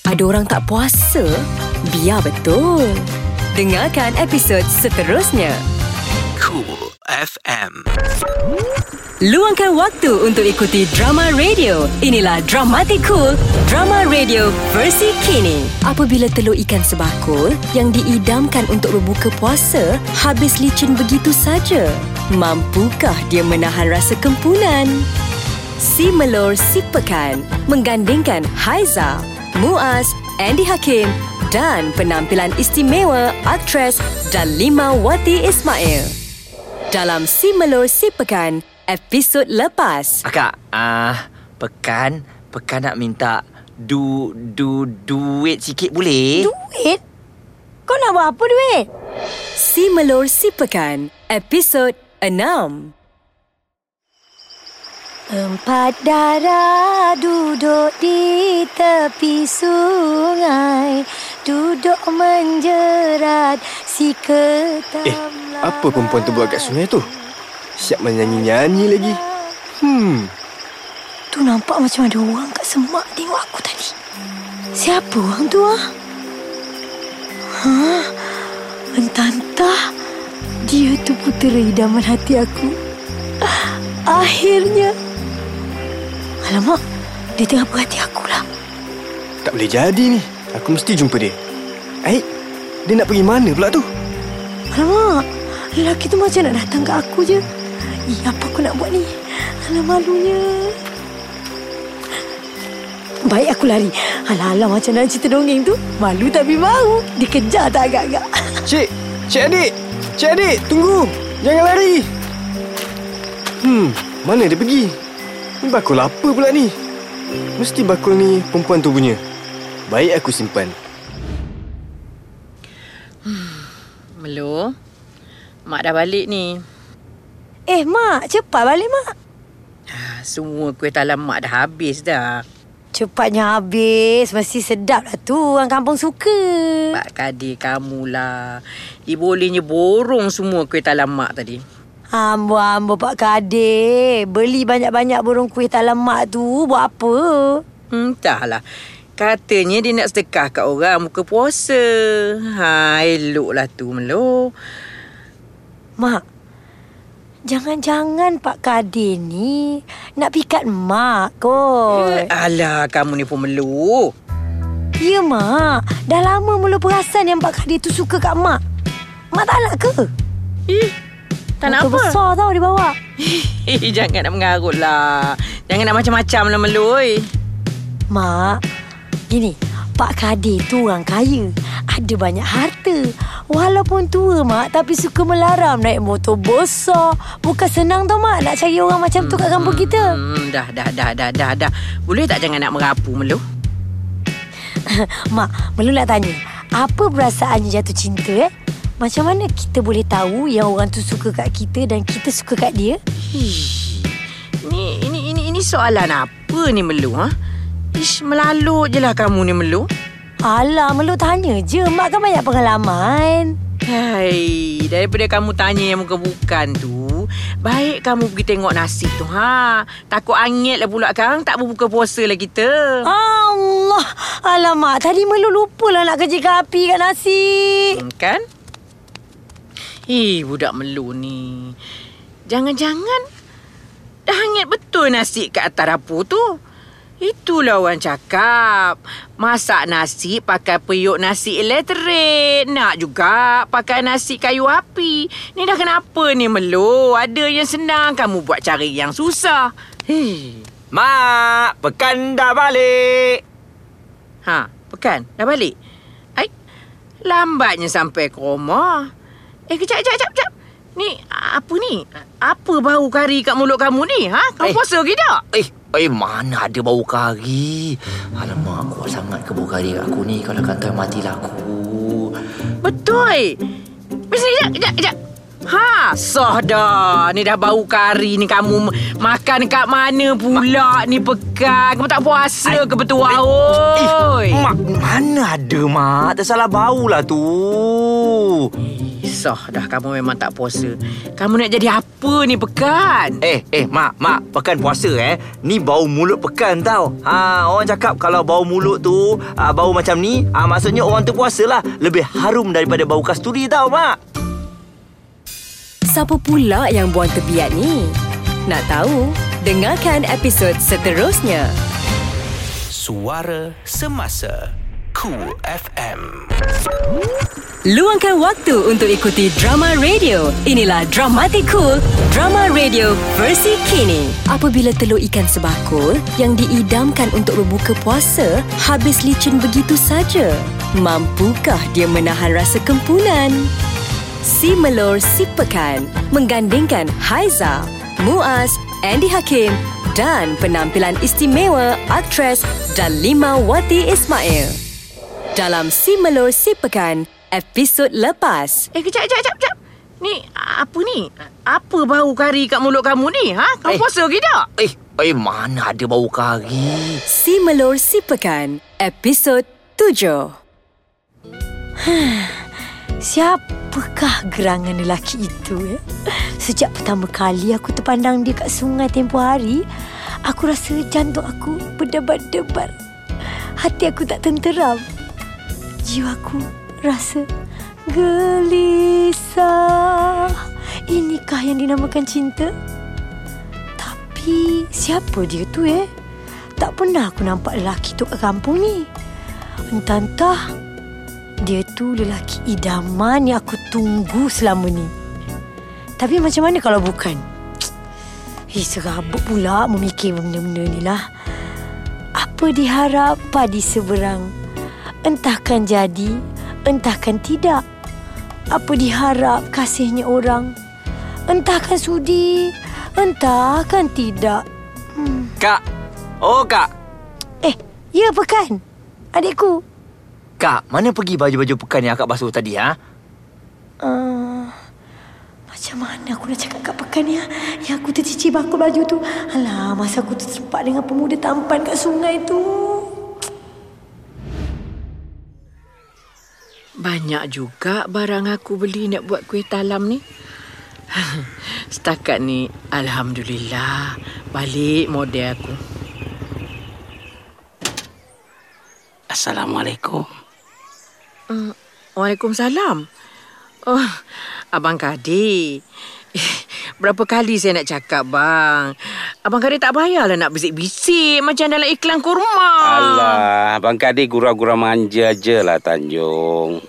Ada orang tak puasa? Biar betul. Dengarkan episod seterusnya. Cool FM. Luangkan waktu untuk ikuti drama radio. Inilah Dramatic Cool, drama radio versi kini. Apabila telur ikan sebakul yang diidamkan untuk berbuka puasa habis licin begitu saja, mampukah dia menahan rasa kempunan? Si Melor Si Pekan menggandingkan Haiza, Muaz, Andy Hakim dan penampilan istimewa aktris Dalima Wati Ismail. Dalam Si Melor Si Pekan, episod lepas. Akak, ah, uh, pekan, pekan nak minta du du duit sikit boleh? Duit? Kau nak buat apa duit? Si Melor Si Pekan, episod 6. Empat darah duduk di tepi sungai Duduk menjerat si ketam Eh, apa perempuan tu buat kat sungai tu? Siap menyanyi-nyanyi lagi. Hmm, Tu nampak macam ada orang kat semak tengok aku tadi Siapa orang tu ah? Ha? Entah-entah Dia tu putera idaman hati aku Akhirnya Alamak Dia tengah perhati aku lah tak boleh jadi ni. Aku mesti jumpa dia. Eh, dia nak pergi mana pula tu? Alamak Lelaki tu macam nak datang ke aku je Ih, apa aku nak buat ni? Alah malunya Baik aku lari Alah-alah macam dalam cerita dongeng tu Malu tapi mau Dikejar tak agak-agak Cik, Cik Adik. Cik Adik, tunggu. Jangan lari. Hmm, mana dia pergi? Ni bakul apa pula ni? Mesti bakul ni perempuan tu punya. Baik aku simpan. Melo, Mak dah balik ni. Eh mak Cepat balik mak Ah, Semua kuih talam Mak dah habis dah. Cepatnya habis Mesti sedap lah tu Orang kampung suka Pak Kadir kamulah. Dibolehnya borong semua kuih talam Mak tadi. Ambo-ambo Pak Kadir Beli banyak-banyak burung kuih talam mak tu Buat apa? Hmm, entahlah. Katanya dia nak sedekah kat orang muka puasa. Ha, eloklah tu Melo. Mak, jangan-jangan Pak Kadir ni nak pikat mak kot. Alah, kamu ni pun Melo. Ya, Mak. Dah lama mula perasan yang Pak Kadir tu suka kat Mak. Mak tak nak ke? Ih, tak nak apa? besar tau dia bawa. Eh, jangan nak mengarut lah. Jangan nak macam-macam lah Melo. Mak, gini. Pak Kadir tu orang kaya. Ada banyak harta. Walaupun tua, Mak. Tapi suka melaram naik motor besar. Bukan senang tau, Mak. Nak cari orang macam tu kat kampung kita. Hmm, dah, dah, dah, dah, dah, dah. Boleh tak jangan nak merapu Melo? Mak, Melu nak tanya. Apa perasaannya jatuh cinta eh? Macam mana kita boleh tahu yang orang tu suka kat kita dan kita suka kat dia? Ni, ini, ini, ini soalan apa ni Melu, ha? Ish, melalut je lah kamu ni Melu. Alah, Melu tanya je. Mak kan banyak pengalaman. Hai, daripada kamu tanya yang bukan-bukan tu, baik kamu pergi tengok nasi tu, ha? Takut angit lah pula kan, tak berbuka puasa lah kita. Allah. Alamak, tadi Melu lupa lah nak kerja api kat nasi. Hmm, kan? Eh, budak Melu ni. Jangan-jangan dah hangit betul nasi kat atas dapur tu. Itulah orang cakap. Masak nasi pakai periuk nasi elektrik. Nak juga pakai nasi kayu api. Ni dah kenapa ni Melu? Ada yang senang, kamu buat cari yang susah. Hei. Mak, pekan dah balik. Ha, pekan. Dah balik? Ai, lambatnya sampai ke rumah. Eh, kejap, kejap, kejap, kejap. Ni, apa ni? Apa bau kari kat mulut kamu ni? Ha? Kamu Eh. puasa ke tak? Eh, eh mana ada bau kari? Alamak, kuat sangat ke bau kari aku ni. Kalau kata matilah aku. Betul. Mesti kejap, kejap, kejap. Ha, sah dah. Ni dah bau kari ni kamu makan kat mana pula ni pekan. Kamu tak puasa ke betul oi? Eh, mak, mana ada, mak? Tersalah bau lah tu. Sah dah kamu memang tak puasa. Kamu nak jadi apa ni pekan? Eh, eh, mak, mak, pekan puasa eh. Ni bau mulut pekan tau. Ha, orang cakap kalau bau mulut tu, ha, bau macam ni, ha, maksudnya orang tu puasa lah. Lebih harum daripada bau kasturi tau, mak. Siapa pula yang buang tebiat ni? Nak tahu? Dengarkan episod seterusnya. Suara Semasa Cool FM Luangkan waktu untuk ikuti drama radio. Inilah Dramatic Cool, drama radio versi kini. Apabila telur ikan sebakul yang diidamkan untuk berbuka puasa habis licin begitu saja, mampukah dia menahan rasa kempunan? Si Melor Si Pekan menggandingkan Haiza, Muaz, Andy Hakim dan penampilan istimewa aktris Dalima Wati Ismail. Dalam Si Melor Si Pekan, episod lepas. Eh, kejap, kejap, kejap, kejap. Ni, apa ni? Apa bau kari kat mulut kamu ni? Ha? Kamu Eh. puasa ke tak? Eh, eh, mana ada bau kari? Si Melor Si Pekan, episod 7. Siapakah gerangan lelaki itu ya? Sejak pertama kali aku terpandang dia kat sungai tempoh hari, aku rasa jantung aku berdebar-debar. Hati aku tak tenteram. Jiwaku rasa gelisah. Inikah yang dinamakan cinta? Tapi siapa dia tu eh? Tak pernah aku nampak lelaki tu kat kampung ni. Entah-entah dia tu lelaki idaman yang aku tunggu selama ni. Tapi macam mana kalau bukan? Eh, serabut pula memikir benda-benda ni lah. Apa diharap padi seberang? Entahkan jadi, entahkan tidak. Apa diharap kasihnya orang? Entahkan sudi, entahkan tidak. Hmm. Kak. Oh, Kak. Eh, ya pekan. Adikku. Kak, mana pergi baju-baju pekan yang akak basuh tadi, ha? Uh, macam mana aku nak cakap kat pekan ni ha? Yang aku tercicir bakul baju tu Alah masa aku terserpak dengan pemuda tampan kat sungai tu Banyak juga barang aku beli nak buat kuih talam ni. Setakat ni, Alhamdulillah, balik model aku. Assalamualaikum. Uh, Waalaikumsalam. Oh, Abang Kadir. Berapa kali saya nak cakap, bang. Abang Kadir tak payahlah nak bisik-bisik macam dalam iklan kurma. Alah, Abang Kadir gurau-gurau manja je lah Tanjung.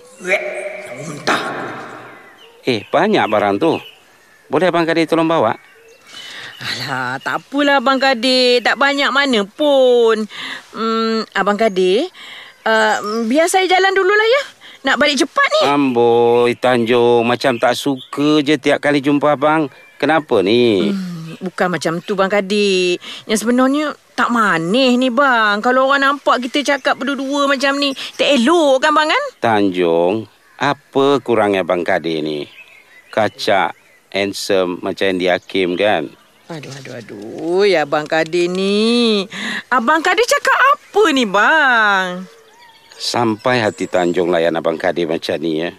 Muntah. Eh, banyak barang tu. Boleh Abang Kadir tolong bawa? Alah, tak apalah Abang Kadir. Tak banyak mana pun. Hmm, Abang Kadir, uh, biar saya jalan dululah ya. Nak balik cepat ni. Amboi, Tanjung. Macam tak suka je tiap kali jumpa Abang. Kenapa ni? Hmm, bukan macam tu Bang Kadir. Yang sebenarnya tak manis ni bang. Kalau orang nampak kita cakap berdua-dua macam ni, tak elok kan bang kan? Tanjung, apa kurangnya Abang Kadir ni? Kacak, handsome macam Andy Hakim kan? Aduh, aduh, aduh. Ya Abang Kadir ni. Abang Kadir cakap apa ni bang? Sampai hati Tanjung layan Abang Kadir macam ni ya.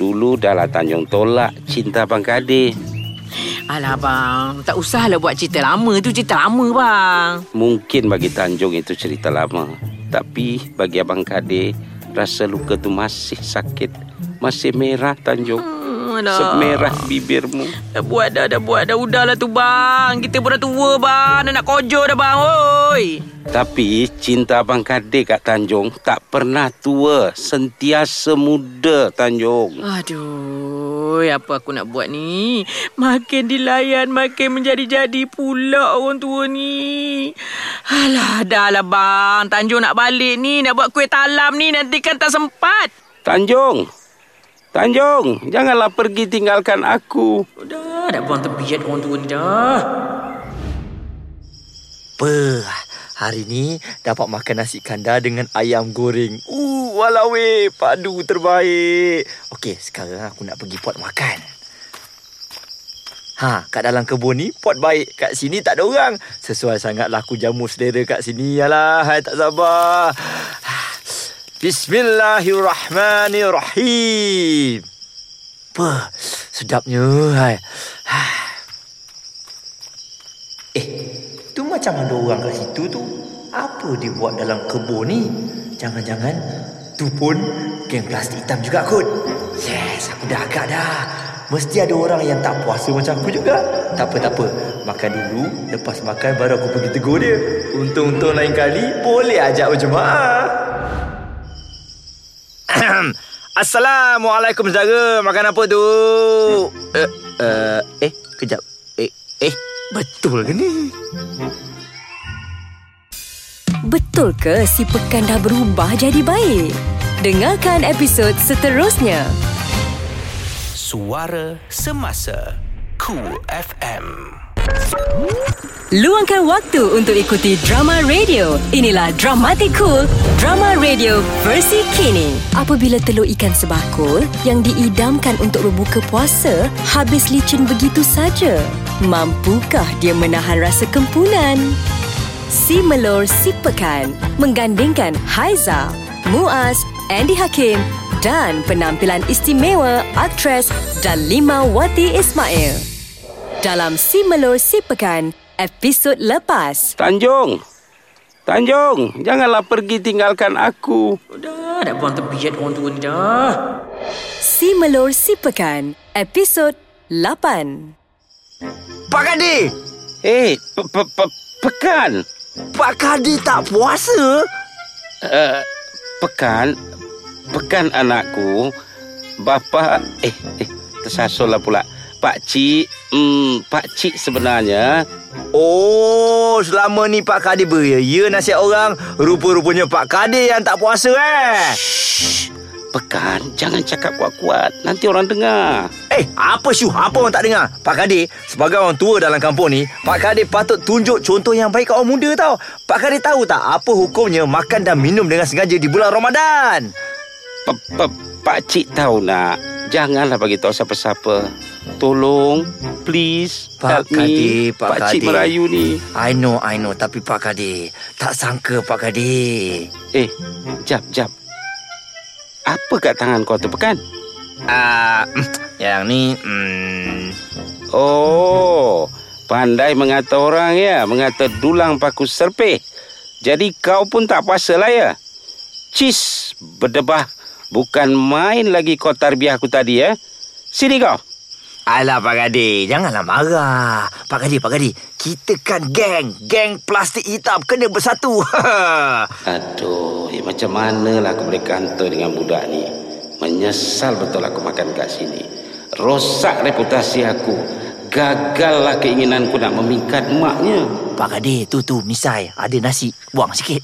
Dulu dah lah Tanjung tolak cinta Abang Kadir. Alah bang, tak usahlah buat cerita lama tu cerita lama bang. Mungkin bagi Tanjung itu cerita lama. Tapi bagi Abang Kadir, rasa luka tu masih sakit. Masih merah Tanjung. Hmm, alah. Semerah bibirmu. Dah buat dah, dah buat dah. Udahlah tu bang. Kita pun dah tua bang. Dah nak kojo dah bang. Oi. Tapi cinta Abang Kadir kat Tanjung tak pernah tua. Sentiasa muda Tanjung. Aduh, apa aku nak buat ni? Makin dilayan, makin menjadi-jadi pula orang tua ni. Alah, dah lah bang. Tanjung nak balik ni, nak buat kuih talam ni. Nanti kan tak sempat. Tanjung. Tanjung, janganlah pergi tinggalkan aku. Dah, dah buang tebiat orang tua ni dah. Apa? Hari ni dapat makan nasi kandar dengan ayam goreng. Uh, walawe, padu terbaik. Okey, sekarang aku nak pergi pot makan. Ha, kat dalam kebun ni pot baik. Kat sini tak ada orang. Sesuai sangat laku jamu selera kat sini. Yalah, hai tak sabar. Bismillahirrahmanirrahim. Apa? Sedapnya, hai. Eh, tu macam ada orang kat situ tu. Apa dia buat dalam kebun ni? Jangan-jangan tu pun geng plastik hitam juga kot. Yes, aku dah agak dah. Mesti ada orang yang tak puasa macam aku juga. Tak apa, tak apa. Makan dulu. Lepas makan baru aku pergi tegur dia. Untung-untung lain kali boleh ajak berjemaah. Assalamualaikum saudara. Makan apa tu? Eh, uh, eh, kejap. Eh, eh, betul ke ni? Betul ke si pekan dah berubah jadi baik? Dengarkan episod seterusnya. Suara Semasa Cool FM Luangkan waktu untuk ikuti drama radio. Inilah Dramatic Cool, drama radio versi kini. Apabila telur ikan sebakul yang diidamkan untuk berbuka puasa habis licin begitu saja, mampukah dia menahan rasa kempunan? Si Melor Si Pekan menggandingkan Haiza, Muaz, Andy Hakim dan penampilan istimewa aktris Dalima Wati Ismail. Dalam Si Melor Si Pekan, episod lepas. Tanjung. Tanjung, janganlah pergi tinggalkan aku. Dah, dah buang tebiat orang tua ni dah. Si Melor Si Pekan, episod 8. Pak Kadir! Eh, pe- pe- pe- pekan. Pak Kadir tak puasa? Uh, pekan. Pekan anakku. Bapa eh eh tersasul lah pula. Pak Cik, hmm, Pak Cik sebenarnya Oh, selama ni Pak Kadir beria nasihat orang. Rupa-rupanya Pak Kadir yang tak puasa eh. Shh, Pekan, jangan cakap kuat-kuat. Nanti orang dengar. Eh, apa syuh? Apa orang tak dengar? Pak Kadir, sebagai orang tua dalam kampung ni, Pak Kadir patut tunjuk contoh yang baik kat orang muda tau. Pak Kadir tahu tak apa hukumnya makan dan minum dengan sengaja di bulan Ramadan? Pak Cik tahu nak. Janganlah bagi tahu siapa-siapa. Tolong, please, Pak help me. Kadir, Pak Cik Kadir. merayu ni. I know, I know. Tapi Pak Kadir, tak sangka Pak Kadir. Eh, jap, jap. Apa kat tangan kau tu, Pekan? Ah, yang ni, hmm, Oh, pandai mengata orang ya, mengata dulang paku serpih. Jadi kau pun tak puasa lah ya? Cis berdebah. Bukan main lagi kau tarbiah aku tadi eh. Sini kau. Alah Pak Gadi, janganlah marah. Pak Gadi, Pak Gadi, kita kan geng. Geng plastik hitam kena bersatu. Aduh, eh, macam manalah aku boleh kantor dengan budak ni. Menyesal betul aku makan kat sini. Rosak reputasi aku. Gagallah keinginanku nak memingkat maknya. Pak Gadi, tu tu misai, ada nasi. Buang sikit.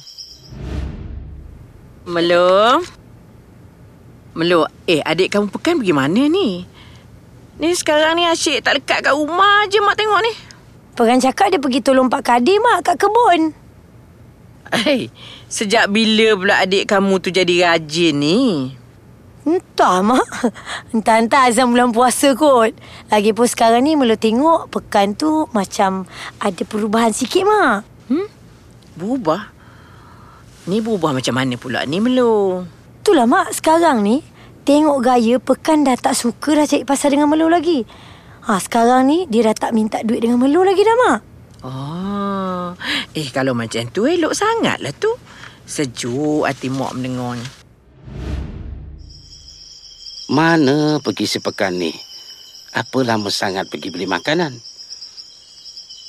Melo. Melo, eh adik kamu pekan pergi mana ni? Ni sekarang ni asyik tak lekat kat rumah je mak tengok ni. Peran cakap dia pergi tolong Pak Kadir mak kat kebun. Hei, sejak bila pula adik kamu tu jadi rajin ni? Entah mak. Entah-entah azam bulan puasa kot. Lagipun sekarang ni Melo tengok pekan tu macam ada perubahan sikit mak. Hmm? Berubah? Ni berubah macam mana pula ni Melo? Itulah mak sekarang ni tengok gaya pekan dah tak suka dah cari pasal dengan Melo lagi. Ha sekarang ni dia dah tak minta duit dengan Melo lagi dah mak. Oh, eh kalau macam tu elok sangat lah tu. Sejuk hati mak mendengarnya. Mana pergi sepekan ni? Apa lama sangat pergi beli makanan?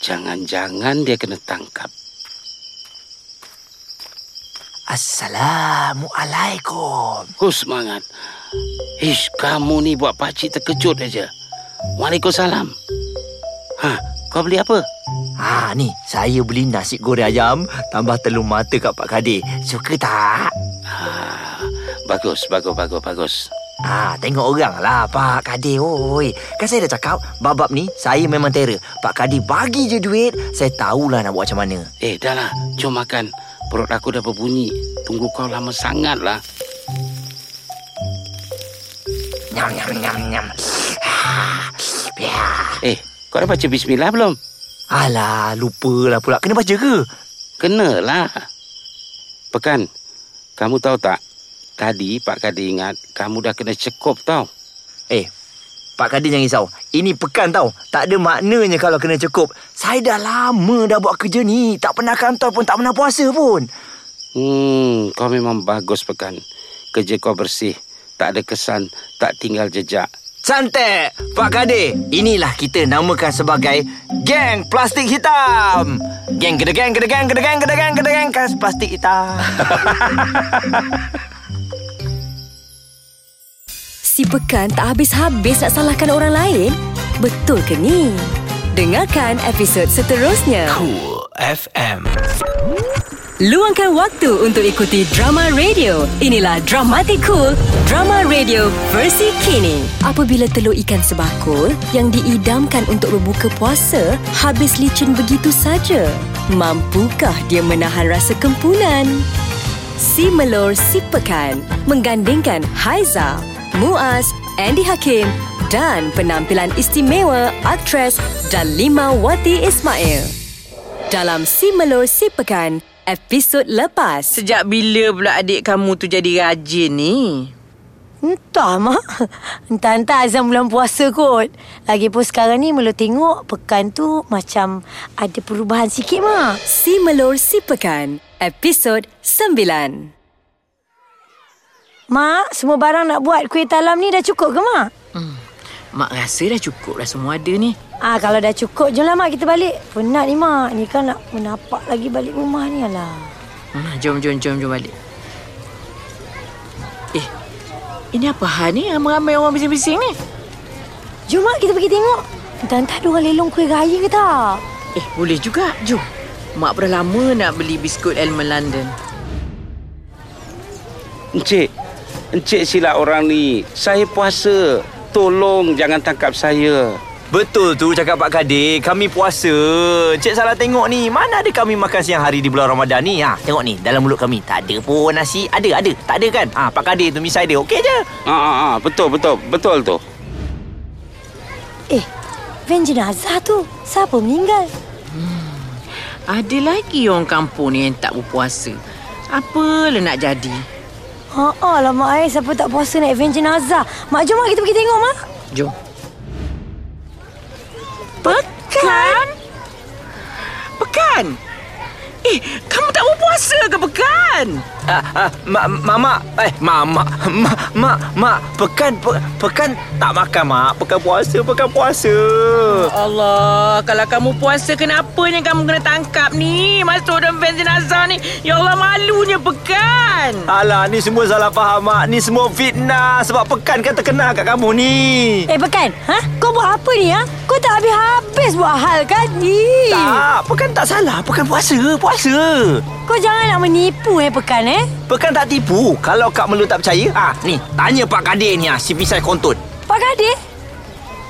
Jangan-jangan dia kena tangkap. Assalamualaikum. Oh, semangat. Ish, kamu ni buat pakcik terkejut aja. Waalaikumsalam. Ha, kau beli apa? Ha ni, saya beli nasi goreng ayam tambah telur mata kat Pak Kadir. Suka tak? Ha, bagus, bagus, bagus, bagus. Ah, tengok orang lah Pak Kadir oi. Kan saya dah cakap babab ni saya memang terror. Pak Kadir bagi je duit, saya tahulah nak buat macam mana. Eh, dah lah. Jom makan. Perut aku dah berbunyi. Tunggu kau lama sangat lah. Nyam nyam nyam nyam. Eh, kau dah baca bismillah belum? Alah, lupalah pula. Kena baca ke? Kenalah. Pekan, kamu tahu tak? Tadi Pak Kadir ingat kamu dah kena cekup tau. Eh, Pak Kadir jangan risau. Ini pekan tau. Tak ada maknanya kalau kena cukup. Saya dah lama dah buat kerja ni. Tak pernah kantor pun, tak pernah puasa pun. Hmm, kau memang bagus Pekan. Kerja kau bersih. Tak ada kesan, tak tinggal jejak. Cantik, Pak Kadir. Inilah kita namakan sebagai Geng Plastik Hitam. Geng gede geng gede geng gede geng gede geng gede geng kas plastik hitam. Si Pekan tak habis-habis nak salahkan orang lain? Betul ke ni? Dengarkan episod seterusnya. Cool FM. Luangkan waktu untuk ikuti drama radio. Inilah Dramatic Cool, drama radio versi kini. Apabila telur ikan sebakul yang diidamkan untuk berbuka puasa habis licin begitu saja, mampukah dia menahan rasa kempunan? Si Melor Si Pekan menggandingkan Haiza, Muaz, Andy Hakim dan penampilan istimewa aktris Dalima Wati Ismail. Dalam Si Melor Si Pekan, episod lepas. Sejak bila pula adik kamu tu jadi rajin ni? Entah mak. Entah-entah azam bulan puasa kot. Lagipun sekarang ni Melo tengok pekan tu macam ada perubahan sikit mak. Si Melor Si Pekan, episod 9. Mak, semua barang nak buat kuih talam ni dah cukup ke mak? Hmm. Mak rasa dah cukup dah semua ada ni. Ah kalau dah cukup jomlah mak kita balik. Penat ni mak. Ni kan nak menapak lagi balik rumah ni alah. Hmm, jom, jom, jom, jom balik. Eh, ini apa hal ni? Ramai-ramai orang bising-bising ni. Jom mak kita pergi tengok. Entah-entah ada orang lelong kuih raya ke tak? Eh, boleh juga. Jom. Mak dah lama nak beli biskut Elmer London. Encik, encik silap orang ni. Saya puasa. Tolong jangan tangkap saya. Betul tu cakap Pak Kadir. Kami puasa. Cik salah tengok ni. Mana ada kami makan siang hari di bulan Ramadan ni? Ha, tengok ni. Dalam mulut kami. Tak ada pun nasi. Ada, ada. Tak ada kan? Ha, Pak Kadir tu misai dia. Okey je. Ah, ah, ah, betul, betul, betul tu. Eh, van jenazah tu. Siapa meninggal? Ada lagi orang kampung ni yang tak berpuasa. Apalah nak jadi? Ha lah mak ai siapa tak puasa naik van jenazah. Mak jom mak kita pergi tengok mak. Jom. Pekan? Pekan? Eh, kamu tak berpuasa ke Pekan? Ah, ah, mak, mama, eh, mama, mak, mak, mak, pekan, pe, pekan tak makan, mak. Pekan puasa, pekan puasa. Allah, kalau kamu puasa kenapa yang kamu kena tangkap ni? Masuk dalam van jenazah ni. Ya Allah, malunya pekan. Alah, ni semua salah faham, mak. Ni semua fitnah. Sebab pekan kan terkenal kat kamu ni. Eh Pekan, ha? Kau buat apa ni ha? Kau tak habis-habis buat hal kan? Ih. Tak, pekan tak salah. Pekan puasa, puasa. Kau jangan nak menipu eh Pekan eh. Pekan tak tipu. Kalau Kak Melu tak percaya, ah, ni, tanya Pak Kadir ni, ah, si pisai kontot. Pak Kadir,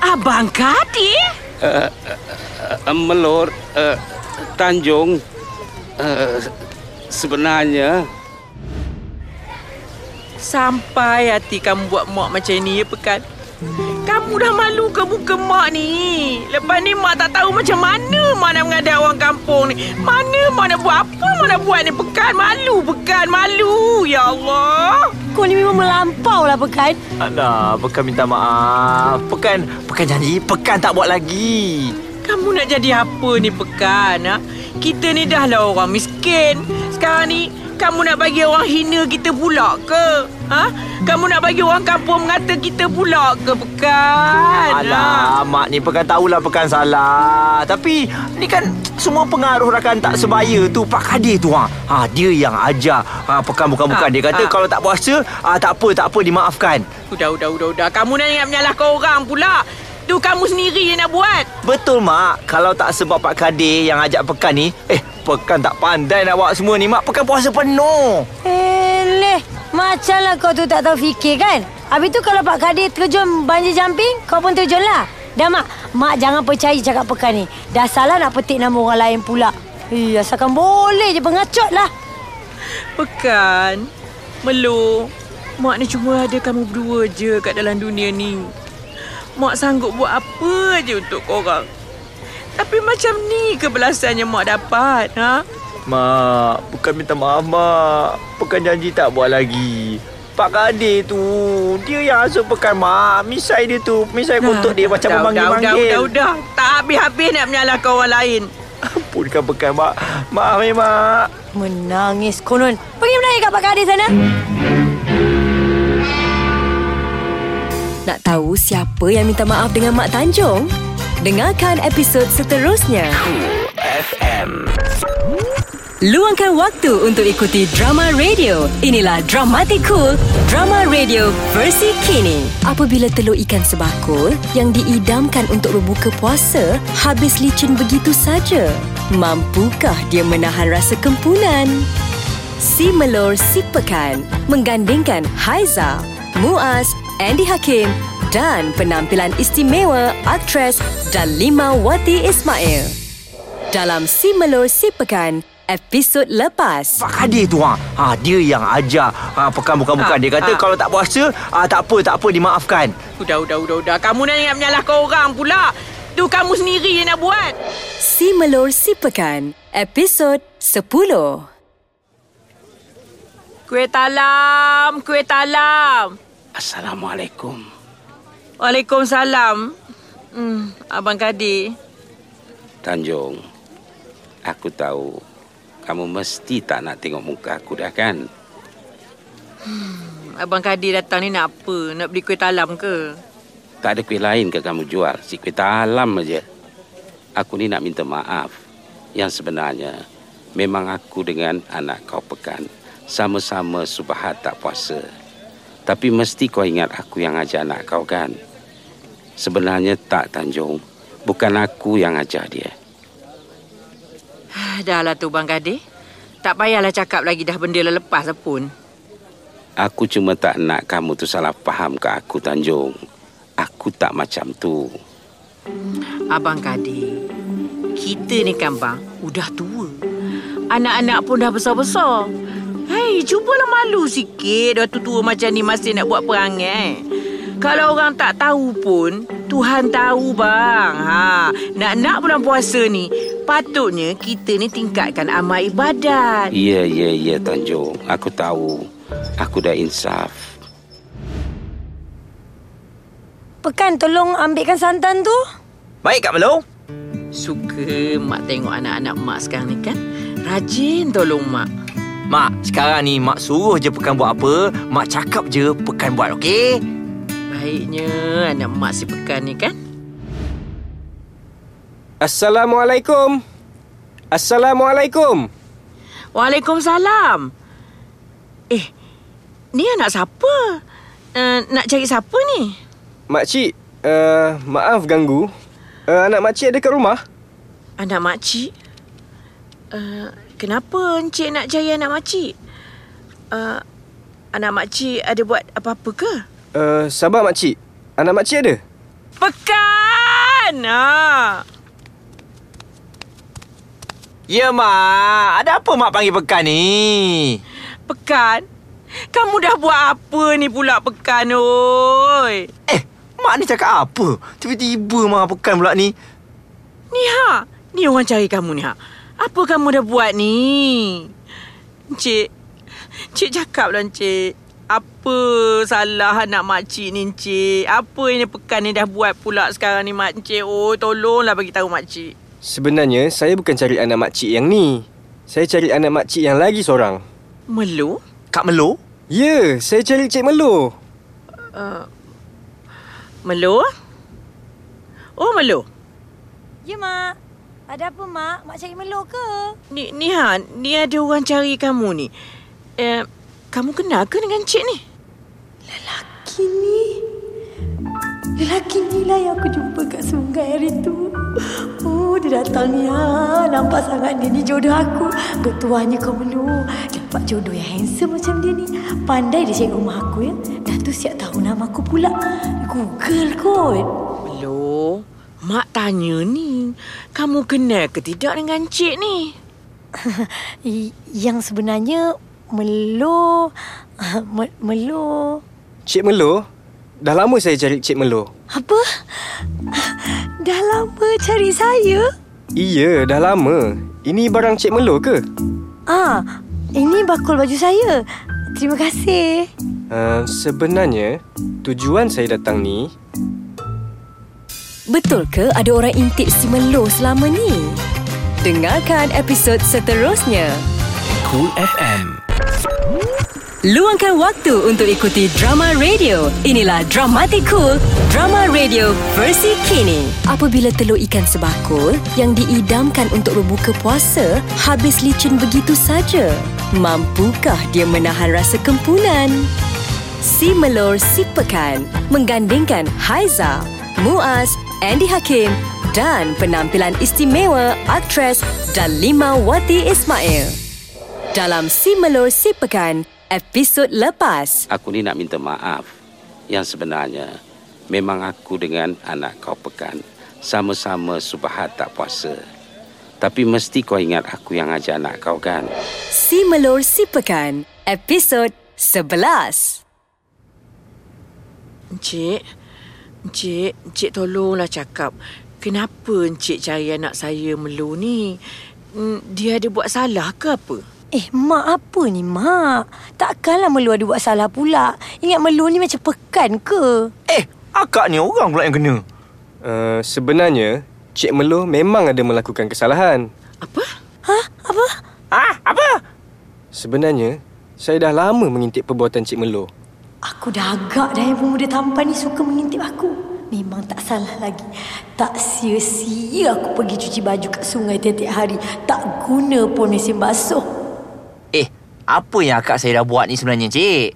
Abang Kadir? Uh, uh, melur uh, Tanjung uh, sebenarnya Sampai hati kamu buat mak macam ni ya pekan. Kamu dah malu ke muka mak ni? Lepas ni mak tak tahu macam mana mak nak mengadap orang kampung ni. Mana mak nak buat apa mak nak buat ni pekan. Malu pekan, malu. Ya Allah. kau ni memang melampau lah Pekan. Alah, Pekan minta maaf. Pekan, Pekan janji, Pekan tak buat lagi. Kamu nak jadi apa ni pekan? Ha? Kita ni dah lah orang miskin. Sekarang ni kamu nak bagi orang hina kita pula ke? Ha? Kamu nak bagi orang kampung mengata kita pula ke pekan? Ha? Alah, mak ni Pekan tahulah Pekan salah. Tapi, ni kan semua pengaruh rakan tak sebaya tu Pak Kadir tu ha. ha dia yang ajar ha, Pekan bukan-bukan. Ha, Dia kata ha. kalau tak puasa, ha, tak apa, tak apa, dimaafkan. Udah, udah, udah, udah. Kamu nak ingat menyalahkan orang pula. Tu kamu sendiri yang nak buat. Betul, Mak. Kalau tak sebab Pak Kadir yang ajak Pekan ni, eh, Pekan tak pandai nak buat semua ni, Mak. Pekan puasa penuh. Eleh, macamlah kau tu tak tahu fikir kan? Habis tu kalau Pak Kadir terjun banjir jumping, kau pun terjun lah. Dah mak, mak jangan percaya cakap Pekan ni. Dah salah nak petik nama orang lain pula. Eh, asalkan boleh je pengacut lah. Pekan. Melu. Mak ni cuma ada kamu berdua je kat dalam dunia ni. Mak sanggup buat apa je untuk korang. Tapi macam ni kebelasan yang mak dapat, ha? Mak, bukan minta maaf, Mak. Pekan janji tak buat lagi. Pak Kadir tu, dia yang asuh Pekan, Mak. Misai dia tu, misai kutuk dia macam dah, dah, memanggil-manggil. dah, dah, dah. Tak habis-habis nak menyalahkan orang lain. Ampunkan Pekan, Mak. Maaf, Mak. Menangis konon. Pergi menangis kat Pak Kadir sana. Nak tahu siapa yang minta maaf dengan Mak Tanjung? Dengarkan episod seterusnya. FM. Luangkan waktu untuk ikuti drama radio. Inilah Dramatic Cool, drama radio versi kini. Apabila telur ikan sebakul yang diidamkan untuk berbuka puasa habis licin begitu saja, mampukah dia menahan rasa kempunan? Si Melor Si Pekan menggandingkan Haiza, Muaz, Andy Hakim dan penampilan istimewa aktris Dalima Wati Ismail. Dalam Si Melor Si Pekan, episod lepas. Pak Kadir tu, ha. ha dia yang ajar ha, Pekan bukan-bukan. Ha, Dia kata ha. kalau tak puasa, ha, tak apa, tak apa, dimaafkan. Udah, udah, udah, udah. Kamu nak ingat menyalahkan orang pula. Tu kamu sendiri yang nak buat. Si Melor Si Pekan, episod 10. Kuih talam, kuih talam. Assalamualaikum. Waalaikumsalam. Hmm, Abang Kadir. Tanjung, aku tahu kamu mesti tak nak tengok muka aku dah kan? Abang Kadir datang ni nak apa? Nak beli kuih talam ke? Tak ada kuih lain ke kamu jual? Si kuih talam aja. Aku ni nak minta maaf. Yang sebenarnya, memang aku dengan anak kau pekan sama-sama subahat tak puasa. Tapi mesti kau ingat aku yang ajar anak kau kan? Sebenarnya tak Tanjung. Bukan aku yang ajar dia. Dah lah tu Bang Kadir. Tak payahlah cakap lagi dah benda dah lepas pun. Aku cuma tak nak kamu tu salah faham ke aku Tanjung. Aku tak macam tu. Abang Kadir, kita ni kan bang, udah tua. Anak-anak pun dah besar-besar. Hei, cubalah malu sikit dah tua macam ni masih nak buat perangai. Kalau orang tak tahu pun, Tuhan tahu bang. Ha, nak-nak bulan puasa ni, patutnya kita ni tingkatkan amal ibadat. Ya, ya, ya Tanjung. Aku tahu. Aku dah insaf. Pekan tolong ambilkan santan tu. Baik, Kak Melo. Suka mak tengok anak-anak mak sekarang ni kan. Rajin tolong mak. Mak, sekarang ni Mak suruh je Pekan buat apa Mak cakap je Pekan buat, okey? Baiknya anak mak si pekan ni kan? Assalamualaikum. Assalamualaikum. Waalaikumsalam. Eh, ni anak siapa? Uh, nak cari siapa ni? Makcik, uh, maaf ganggu. Uh, anak makcik ada kat rumah? Anak makcik? Uh, kenapa encik nak cari anak makcik? Uh, anak makcik ada buat apa-apa ke? Uh, sabar makcik. Anak makcik ada? Pekan! Ha. Ya, Mak. Ada apa Mak panggil Pekan ni? Pekan? Kamu dah buat apa ni pula Pekan, oi? Eh, Mak ni cakap apa? Tiba-tiba Mak Pekan pula ni. Ni ha, ni orang cari kamu ni ha. Apa kamu dah buat ni? Encik, Encik cakap lah Encik. Apa salah anak makcik ni Encik? Apa yang pekan ni dah buat pula sekarang ni mak Encik? Oh, tolonglah bagi tahu makcik. Sebenarnya saya bukan cari anak makcik yang ni. Saya cari anak makcik yang lagi seorang. Melu? Kak Melo? Ya, saya cari Cik Melo. Uh, Melu? Oh, Melu. Ya, Mak. Ada apa, Mak? Mak cari Melo ke? Ni, ni ha, ni ada orang cari kamu ni. Eh, kamu kenal ke dengan Cik ni? Lelaki ni. Lelaki ni lah yang aku jumpa kat sungai hari tu. Oh, dia datang ni ha. Nampak sangat dia ni jodoh aku. Bertuahnya kau Melo. Dapat jodoh yang handsome macam dia ni. Pandai dia cari rumah aku ya. Dah tu siap tahu nama aku pula. Google kot. Melu, mak tanya ni. Kamu kenal ke tidak dengan Cik ni? Yang sebenarnya Melo Me- Melo Cik Melo? Dah lama saya cari Cik Melo. Apa? Dah lama cari saya? Iya, dah lama. Ini barang Cik Melo ke? Ah, ini bakul baju saya. Terima kasih. Uh, sebenarnya, tujuan saya datang ni... Betul ke ada orang intip si Melo selama ni? Dengarkan episod seterusnya. Cool FM. Luangkan waktu untuk ikuti drama radio. Inilah Dramatic Cool, drama radio versi kini. Apabila telur ikan sebakul yang diidamkan untuk berbuka puasa habis licin begitu saja, mampukah dia menahan rasa kempunan? Si Melor Si Pekan menggandingkan Haiza, Muaz, Andy Hakim dan penampilan istimewa aktris Dalima Wati Ismail. Dalam Si Melor Si Pekan, episod lepas. Aku ni nak minta maaf. Yang sebenarnya memang aku dengan anak kau pekan sama-sama subahat tak puasa. Tapi mesti kau ingat aku yang ajar anak kau kan? Si Melor Si Pekan, episod 11. Encik, Encik, Encik tolonglah cakap. Kenapa Encik cari anak saya Melu ni? Hmm, Dia ada buat salah ke apa? Eh, Mak apa ni, Mak? Takkanlah Melu ada buat salah pula. Ingat Melu ni macam pekan ke? Eh, akak ni orang pula yang kena. Uh, sebenarnya, Cik Melo memang ada melakukan kesalahan. Apa? Ha? Apa? Ah, apa? Sebenarnya, saya dah lama mengintip perbuatan Cik Melo. Aku dah agak dah yang pemuda tampan ni suka mengintip aku. Memang tak salah lagi. Tak sia-sia aku pergi cuci baju kat sungai tiap-tiap hari. Tak guna pun mesin basuh. Eh, apa yang akak saya dah buat ni sebenarnya, Cik?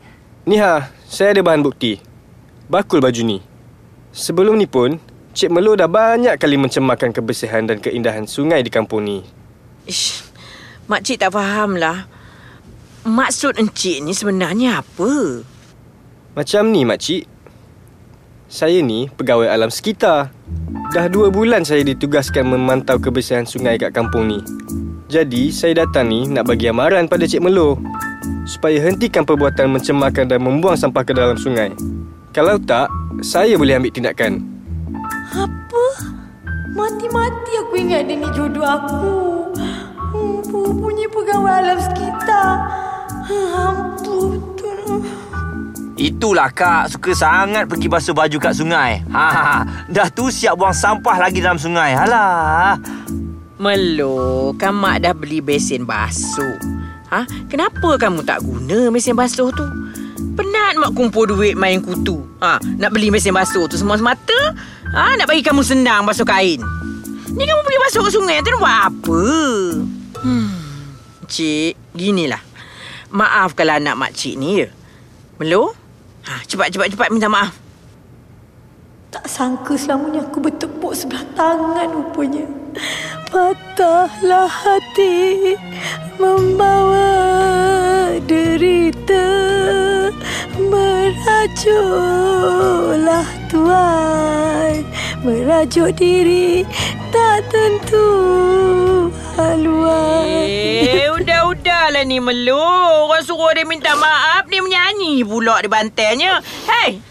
Ni ha, saya ada bahan bukti. Bakul baju ni. Sebelum ni pun, Cik Melo dah banyak kali mencemarkan kebersihan dan keindahan sungai di kampung ni. Ish, makcik tak faham lah. Maksud encik ni sebenarnya apa? Macam ni, makcik. Saya ni pegawai alam sekitar. Dah dua bulan saya ditugaskan memantau kebersihan sungai kat kampung ni. Jadi, saya datang ni nak bagi amaran pada Cik Melo. Supaya hentikan perbuatan mencemarkan dan membuang sampah ke dalam sungai. Kalau tak, saya boleh ambil tindakan. Apa? Mati-mati aku ingat dia ni jodoh aku. Hmm, punya pegawai alam sekitar. Ampun. Itulah kak suka sangat pergi basuh baju kat sungai. Ha, ha, ha. dah tu siap buang sampah lagi dalam sungai. Alah. Melo, kan mak dah beli besin basuh. Ha? Kenapa kamu tak guna mesin basuh tu? Penat mak kumpul duit main kutu. Ha, nak beli mesin basuh tu semua semata. Ha, nak bagi kamu senang basuh kain. Ni kamu pergi basuh ke sungai tu buat apa? Hmm. Cik, ginilah. Maaf kalau anak makcik ni ya. Melo? Ha, cepat cepat cepat minta maaf. Tak sangka selamanya aku bertepuk sebelah tangan rupanya. Patahlah hati membawa derita Merajuklah Tuhan Merajuk diri tak tentu haluan Eh, udah-udahlah ni Melo. Orang suruh dia minta maaf, dia menyanyi pula di bantainya. Hei,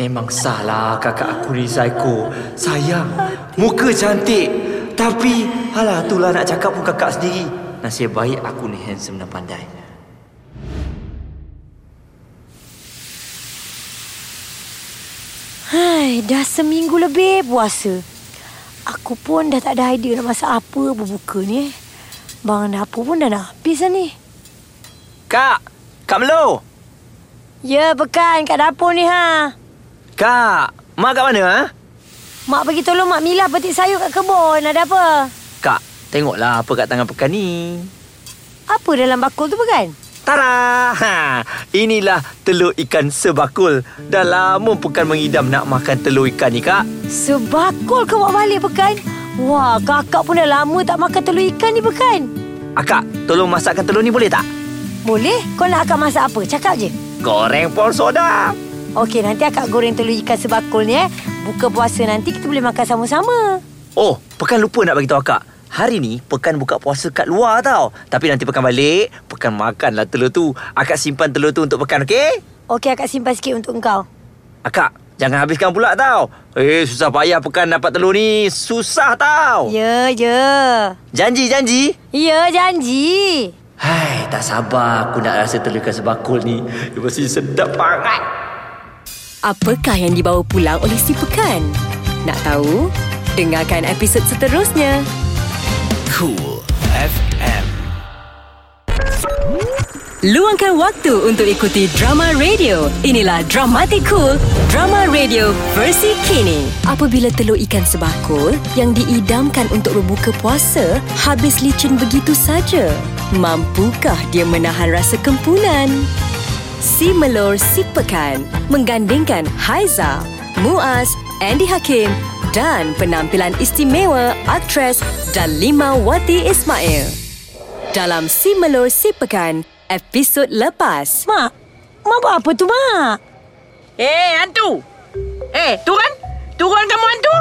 Memang salah kakak aku psycho. Sayang, muka cantik. Tapi, alah itulah nak cakap pun kakak sendiri. Nasib baik aku ni handsome dan pandai. Hai, dah seminggu lebih puasa. Aku pun dah tak ada idea nak masak apa berbuka ni eh. Barang dapur pun dah nak habis dah ni. Kak! Kak Melo! Ya, pekan kat dapur ni ha. Kak! Mak kat mana ha? Mak pergi tolong Mak Mila petik sayur kat kebun. Ada apa? Kak, tengoklah apa kat tangan pekan ni. Apa dalam bakul tu pekan? Tara! Ha, inilah telur ikan sebakul. Dah lama pekan mengidam nak makan telur ikan ni, Kak. Sebakul kau bawa balik pekan? Wah, kakak pun dah lama tak makan telur ikan ni pekan. Akak, tolong masakkan telur ni boleh tak? Boleh? Kau nak akak masak apa? Cakap je. Goreng pol soda. Okey, nanti akak goreng telur ikan sebakul ni eh. Buka puasa nanti kita boleh makan sama-sama. Oh, Pekan lupa nak bagi tahu akak. Hari ni Pekan buka puasa kat luar tau. Tapi nanti Pekan balik, Pekan makanlah telur tu. Akak simpan telur tu untuk Pekan, okey? Okey, akak simpan sikit untuk engkau. Akak, jangan habiskan pula tau. Eh, susah payah Pekan dapat telur ni. Susah tau. Ya, ya. Janji, janji. Ya, janji. Hai, tak sabar aku nak rasa telur ikan sebakul ni. Dia mesti sedap banget. Apakah yang dibawa pulang oleh si pekan? Nak tahu? Dengarkan episod seterusnya. Cool FM. Luangkan waktu untuk ikuti drama radio. Inilah Dramatic Cool, drama radio versi kini. Apabila telur ikan sebakul yang diidamkan untuk berbuka puasa habis licin begitu saja, mampukah dia menahan rasa kempunan? Si Melor Si Pekan menggandingkan Haiza, Muaz, Andy Hakim dan penampilan istimewa aktris Dalima Wati Ismail. Dalam Si Melor Si Pekan, episod lepas. Mak, mak buat apa tu, Mak? Eh, hantu. Eh, turun. Turun kamu hantu.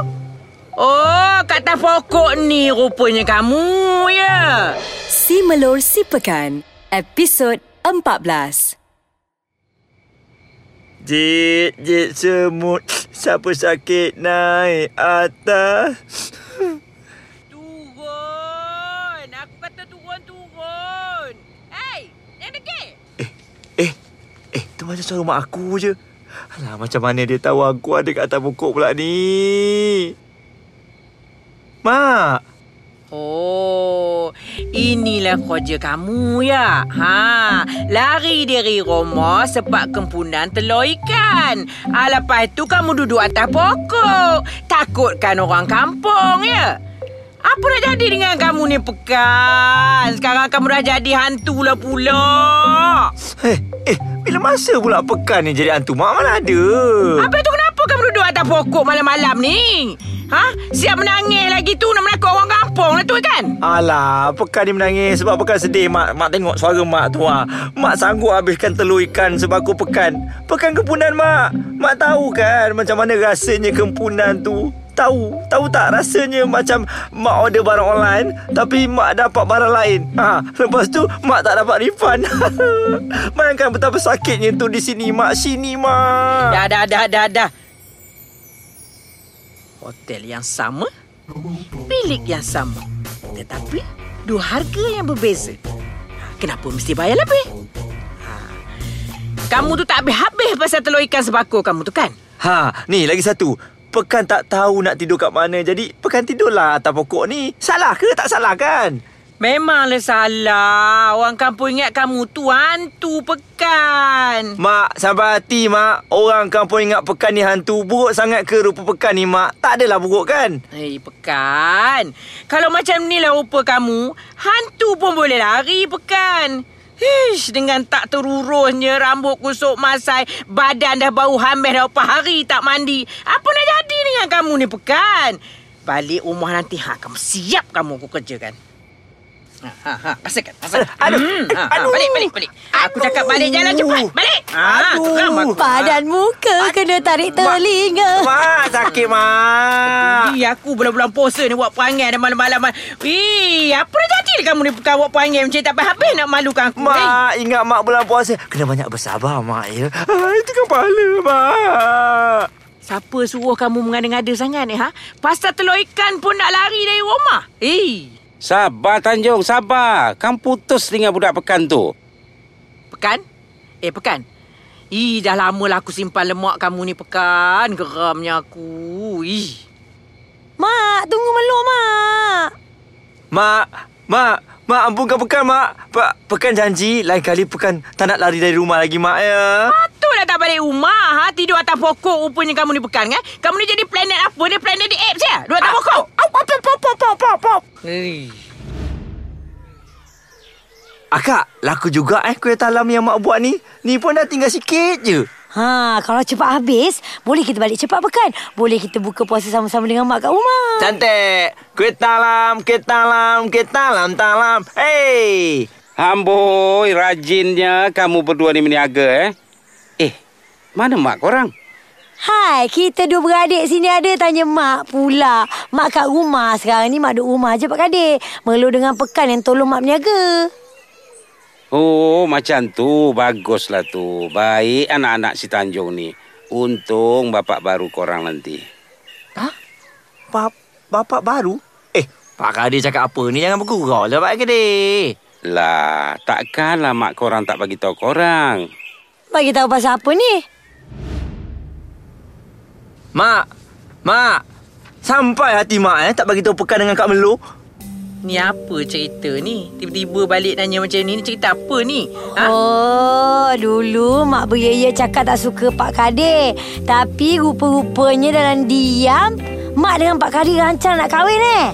Oh, kat atas pokok ni rupanya kamu ya. Si Melor Si Pekan, episod 14. Jit, jit semut. Siapa sakit naik atas? Turun. Aku kata turun, turun. Hey, yang degil. Eh, eh, tu macam suara mak aku je. Alah, macam mana dia tahu aku ada kat atas pokok pula ni? Mak! Oh, inilah kerja kamu ya. Ha, lari dari rumah sebab kempunan telur ikan. Ha, lepas tu kamu duduk atas pokok. Takutkan orang kampung ya. Apa nak jadi dengan kamu ni pekan? Sekarang kamu dah jadi hantu lah pula. Eh, eh, bila masa pula pekan ni jadi hantu? Mak mana ada? Apa tu kenapa kamu duduk atas pokok malam-malam ni? Ha? Siap menangis lagi tu nak menakut orang kampung lah tu kan? Alah, pekan ni menangis sebab pekan sedih mak. Mak tengok suara mak tu ah. Mak sanggup habiskan telur ikan sebab pekan. Pekan kempunan mak. Mak tahu kan macam mana rasanya kempunan tu. Tahu, tahu tak rasanya macam mak order barang online tapi mak dapat barang lain. Ha, lepas tu mak tak dapat refund. Bayangkan betapa sakitnya tu di sini mak. Sini mak. Dah, dah, dah, dah, dah. Hotel yang sama, bilik yang sama. Tetapi, dua harga yang berbeza. Ha, Kenapa mesti bayar lebih? Ha. Kamu tu tak habis-habis pasal telur ikan sebakul kamu tu kan? Ha, ni lagi satu. Pekan tak tahu nak tidur kat mana. Jadi, Pekan tidurlah atas pokok ni. Salah ke? Tak salah kan? Memanglah salah. Orang kampung ingat kamu tu hantu pekan. Mak, sabar hati, Mak. Orang kampung ingat pekan ni hantu. Buruk sangat ke rupa pekan ni, Mak? Tak adalah buruk, kan? Hei, pekan. Kalau macam ni lah rupa kamu, hantu pun boleh lari pekan. Hish, dengan tak terurusnya rambut kusuk masai, badan dah bau hamil dah berapa hari tak mandi. Apa nak jadi dengan kamu ni pekan? Balik rumah nanti, ha, kamu siap kamu aku kerjakan. Ha, ha, ha. Rasakan, rasakan. Aduh, Hmm, ha, ha. aduh. Balik, balik, balik. Aku cakap balik jalan cepat. Balik. Ha, Aduh. aku. Badan muka kena tarik telinga. Mak, sakit, Mak. Ih, aku bulan-bulan puasa ni buat perangai dan malam-malam. Ih, apa dah jadi kamu ni bukan buat perangai macam tak habis nak malukan aku. Eh, Mak, ingat Mak bulan puasa. Kena banyak bersabar, Mak, ya. Ah, itu kepala, Mak. Siapa suruh kamu mengada-ngada sangat ni, ha? Pasal telur ikan pun nak lari dari rumah. Eh, Sabar Tanjung, sabar. Kamu putus dengan budak pekan tu. pekan? Eh, pekan. Ih, dah lama lah aku simpan lemak kamu ni, pekan. Geramnya aku. Ih. Mak, tunggu meluk, Mak. Mak, Mak, Mak ampunkan pekan, Mak. Pe- pekan janji, lain kali pekan tak nak lari dari rumah lagi, Mak, ya. Patutlah tak balik rumah, ha? Tidur atas pokok rupanya kamu ni pekan, kan? Kamu ni jadi planet apa ni? Planet di apes ya? Duduk atas pokok. Eh. Akak, laku juga eh kuih talam yang Mak buat ni. Ni pun dah tinggal sikit je. Ha, kalau cepat habis, boleh kita balik cepat pekan. Boleh kita buka puasa sama-sama dengan mak kat rumah. Cantik. Kuih talam, kuih talam, kuih talam, talam. Hey. Amboi, rajinnya kamu berdua ni meniaga eh. Eh, mana mak korang? Hai, kita dua beradik sini ada tanya mak pula. Mak kat rumah sekarang ni mak duduk rumah je Pak Kadir. Melu dengan pekan yang tolong mak berniaga. Oh, macam tu. Baguslah tu. Baik anak-anak si Tanjung ni. Untung bapak baru korang nanti. Bap, bapak baru? Eh, Pak Kadir cakap apa ni? Jangan bergurau lah Pak Kadir. Lah, takkanlah mak korang tak bagi tahu korang. Bagi tahu pasal apa ni? Mak, Mak. Sampai hati Mak eh tak bagi tahu pekan dengan Kak Melo. Ni apa cerita ni? Tiba-tiba balik nanya macam ni. Ni cerita apa ni? Ha? Oh, dulu mak beria cakap tak suka Pak Kadir. Tapi rupa-rupanya dalam diam, mak dengan Pak Kadir rancang nak kahwin eh.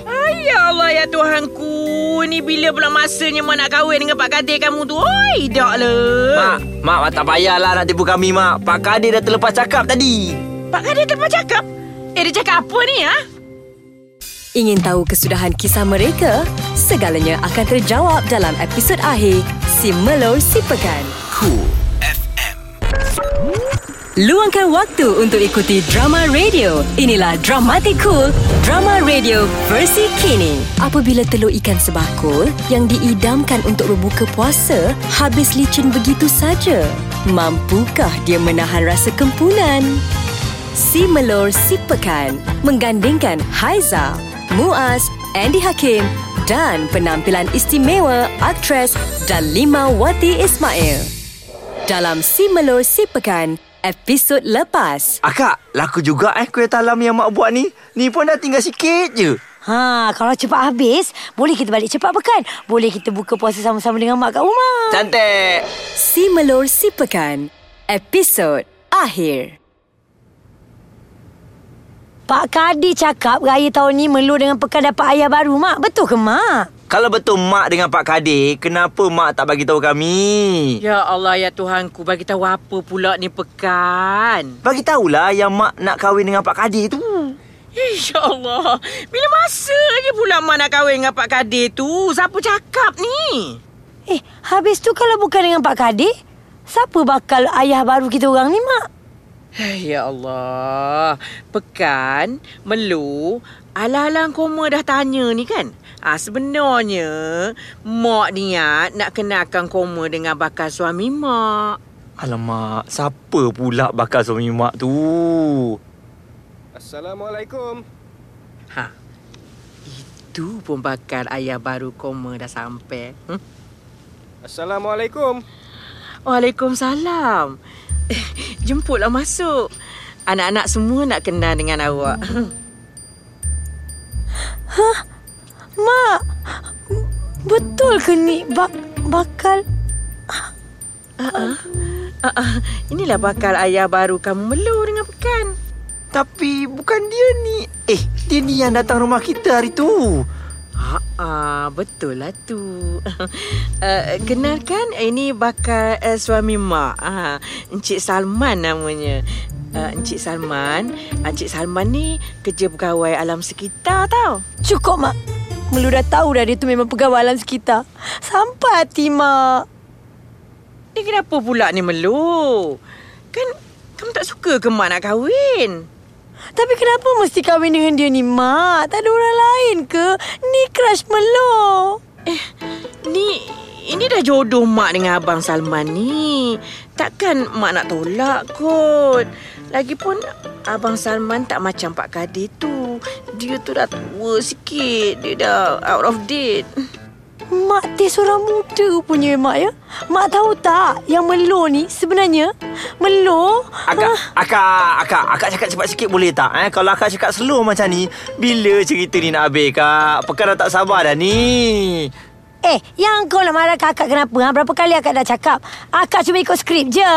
Ya Allah ya Tuhanku. Ni bila pula masanya mak nak kahwin dengan Pak Kadir kamu tu? Oi, dak lah. Mak, Mak, mak tak payahlah nak tipu kami Mak. Pak Kadir dah terlepas cakap tadi. Pak Kadir terlepas cakap. Eh, dia cakap apa ni, ha? Ingin tahu kesudahan kisah mereka? Segalanya akan terjawab dalam episod akhir Si Melor Si Pekan. Cool FM. Luangkan waktu untuk ikuti drama radio. Inilah Dramatic Cool, drama radio versi kini. Apabila telur ikan sebakul yang diidamkan untuk berbuka puasa habis licin begitu saja, mampukah dia menahan rasa kempunan? Si Melor Si Pekan menggandingkan Haiza, Muaz, Andy Hakim dan penampilan istimewa aktris Dalima Wati Ismail. Dalam Si Melor Si Pekan, episod lepas. Akak, laku juga eh kuih talam yang Mak buat ni. Ni pun dah tinggal sikit je. Ha, kalau cepat habis, boleh kita balik cepat pekan. Boleh kita buka puasa sama-sama dengan mak kat rumah. Cantik. Si Melor Si Pekan, episod akhir. Pak Kadi cakap raya tahun ni Melu dengan Pekan dapat ayah baru, Mak. Betul ke, Mak? Kalau betul Mak dengan Pak Kadir, kenapa Mak tak bagi tahu kami? Ya Allah ya Tuhanku, bagi tahu apa pula ni pekan. Bagi tahulah yang Mak nak kahwin dengan Pak Kadir tu. Insya Allah. Bila masa je pula Mak nak kahwin dengan Pak Kadir tu? Siapa cakap ni? Eh, habis tu kalau bukan dengan Pak Kadi, siapa bakal ayah baru kita orang ni, Mak? Ya Allah. Pekan, Melu, alang-alang koma dah tanya ni kan? Ah sebenarnya mak niat nak kenalkan koma dengan bakal suami mak. Alamak, siapa pula bakal suami Mak tu? Assalamualaikum. Ha. Itu pun bakal ayah baru koma dah sampai. Hmm? Assalamualaikum. Waalaikumsalam. Jemputlah masuk. Anak-anak semua nak kenal dengan awak. Mak, Betul ke ni bak bakal Uh, uh, inilah bakal ayah baru kamu Melu dengan pekan. Tapi bukan dia ni. Eh, dia ni yang datang rumah kita hari tu. Uh, betul lah tu. uh, kenalkan, ini bakal uh, suami mak. Uh, Encik Salman namanya. Uh, Encik Salman, Encik Salman ni kerja pegawai alam sekitar tau. Cukup mak Melu dah tahu dah dia tu memang pegawai alam sekitar Sampai hati mak Ni kenapa pula ni Melu? Kan kamu tak suka ke mak nak kahwin? Tapi kenapa mesti kahwin dengan dia ni mak Tak ada orang lain ke Ni crush Melu Eh, ni ini dah jodoh mak dengan abang Salman ni. Takkan mak nak tolak kot. Lagipun abang Salman tak macam Pak Kadir tu. Dia tu dah tua sikit. Dia dah out of date. Mak tes orang muda punya mak ya Mak tahu tak Yang Melu ni sebenarnya Melu Akak, akak, akak, akak cakap cepat sikit boleh tak? Eh? Kalau akak cakap slow macam ni, bila cerita ni nak habis, kak? Pekan dah tak sabar dah ni. Eh, yang kau nak marah kakak kenapa? Ha? Berapa kali akak dah cakap? Akak cuma ikut skrip je.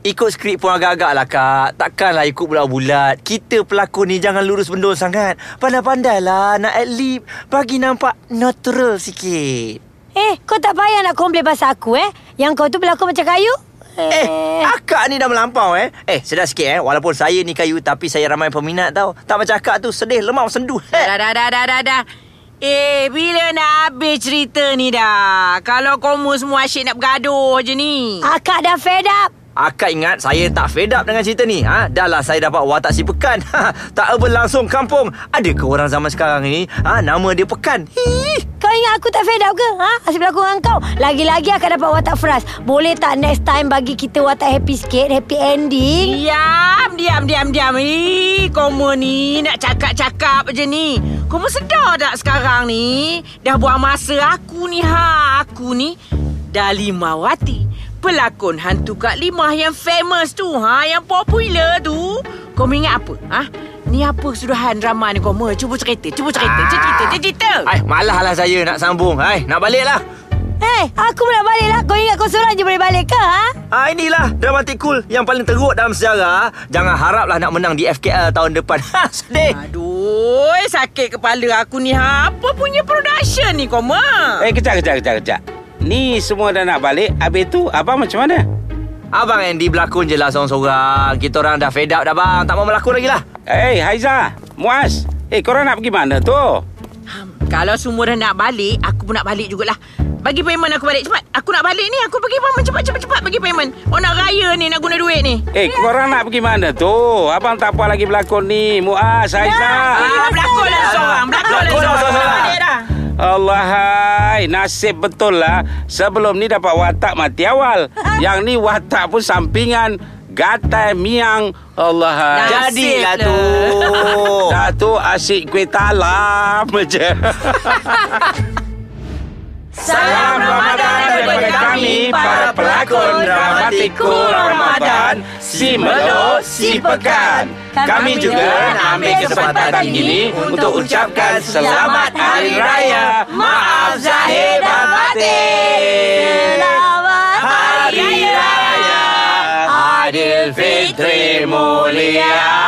Ikut skrip pun agak-agak lah, kak. Takkanlah ikut bulat-bulat. Kita pelakon ni jangan lurus bendul sangat. Pandai-pandai lah nak ad-lib. Bagi nampak natural sikit. Eh, kau tak payah nak komplain pasal aku eh. Yang kau tu berlakon macam kayu. Eh, akak ni dah melampau eh. Eh, sedar sikit eh. Walaupun saya ni kayu tapi saya ramai peminat tau. Tak macam akak tu sedih, lemah, sendu. Eh. Dah, dah, dah, dah, dah, dah. Eh, bila nak habis cerita ni dah? Kalau kamu semua asyik nak bergaduh je ni. Akak dah fed up. Akak ingat saya tak fed up dengan cerita ni. Ha? Dah lah saya dapat watak si Pekan. tak berlangsung kampung. Ada ke orang zaman sekarang ni? Ha? Nama dia Pekan. Hi. Kau ingat aku tak fed up ke? Ha? Asyik berlakon dengan kau. Lagi-lagi akak dapat watak Fras. Boleh tak next time bagi kita watak happy sikit? Happy ending? Diam, diam, diam, diam. Ih, kamu ni nak cakap-cakap je ni. Kamu sedar tak sekarang ni? Dah buang masa aku ni, ha. Aku ni Dalimawati. Pelakon hantu Kak Limah yang famous tu, ha. Yang popular tu. Kau ingat apa, ha? Ni apa kesudahan drama ni kamu? Cuba cerita, cuba cerita, cuba cerita, cuba cerita. Ay, malah lah saya nak sambung. Ay, nak balik lah. Eh, aku nak balik lah. Kau ingat kau seorang je boleh balik ke? Ha? Ah inilah dramatik cool yang paling teruk dalam sejarah. Jangan haraplah nak menang di FKL tahun depan. Ha, sedih. Aduh, sakit kepala aku ni. Ha? Apa punya production ni, Koma? Eh, kejap, kejap, kejap, kejap. Ni semua dah nak balik. Habis tu, abang macam mana? Abang Andy berlakon je lah seorang-seorang. Kita orang dah fed up dah bang. Tak mau berlakon lagi lah. Eh, hey, Haiza, Muaz. Eh, korang nak pergi mana tu? Hmm, kalau semua dah nak balik, aku pun nak balik jugalah. Bagi payment aku balik cepat. Aku nak balik ni. Aku bagi payment cepat cepat cepat bagi payment. Oh nak raya ni nak guna duit ni. Eh, korang nak pergi mana tu? Abang tak apa lagi berlakon ni. Muaz, Haiza. Ah, berlakon lah seorang. Berlakon lah Berlakon lah seorang. Seorang. Balik dah. Allah hai, nasib betul lah. Sebelum ni dapat watak mati awal. Yang ni watak pun sampingan. Gatai miang. Allah Jadilah lah. tu. Dah tu asyik kuih talam je. Salam Ramadan daripada kami, para pelakon dramatik Ramadan, si Melo, si Pekan. Kami juga ambil kesempatan ini untuk ucapkan selamat Hari Raya. Maaf Zahir dan Batin. Hari Raya Adil Fitri Mulia.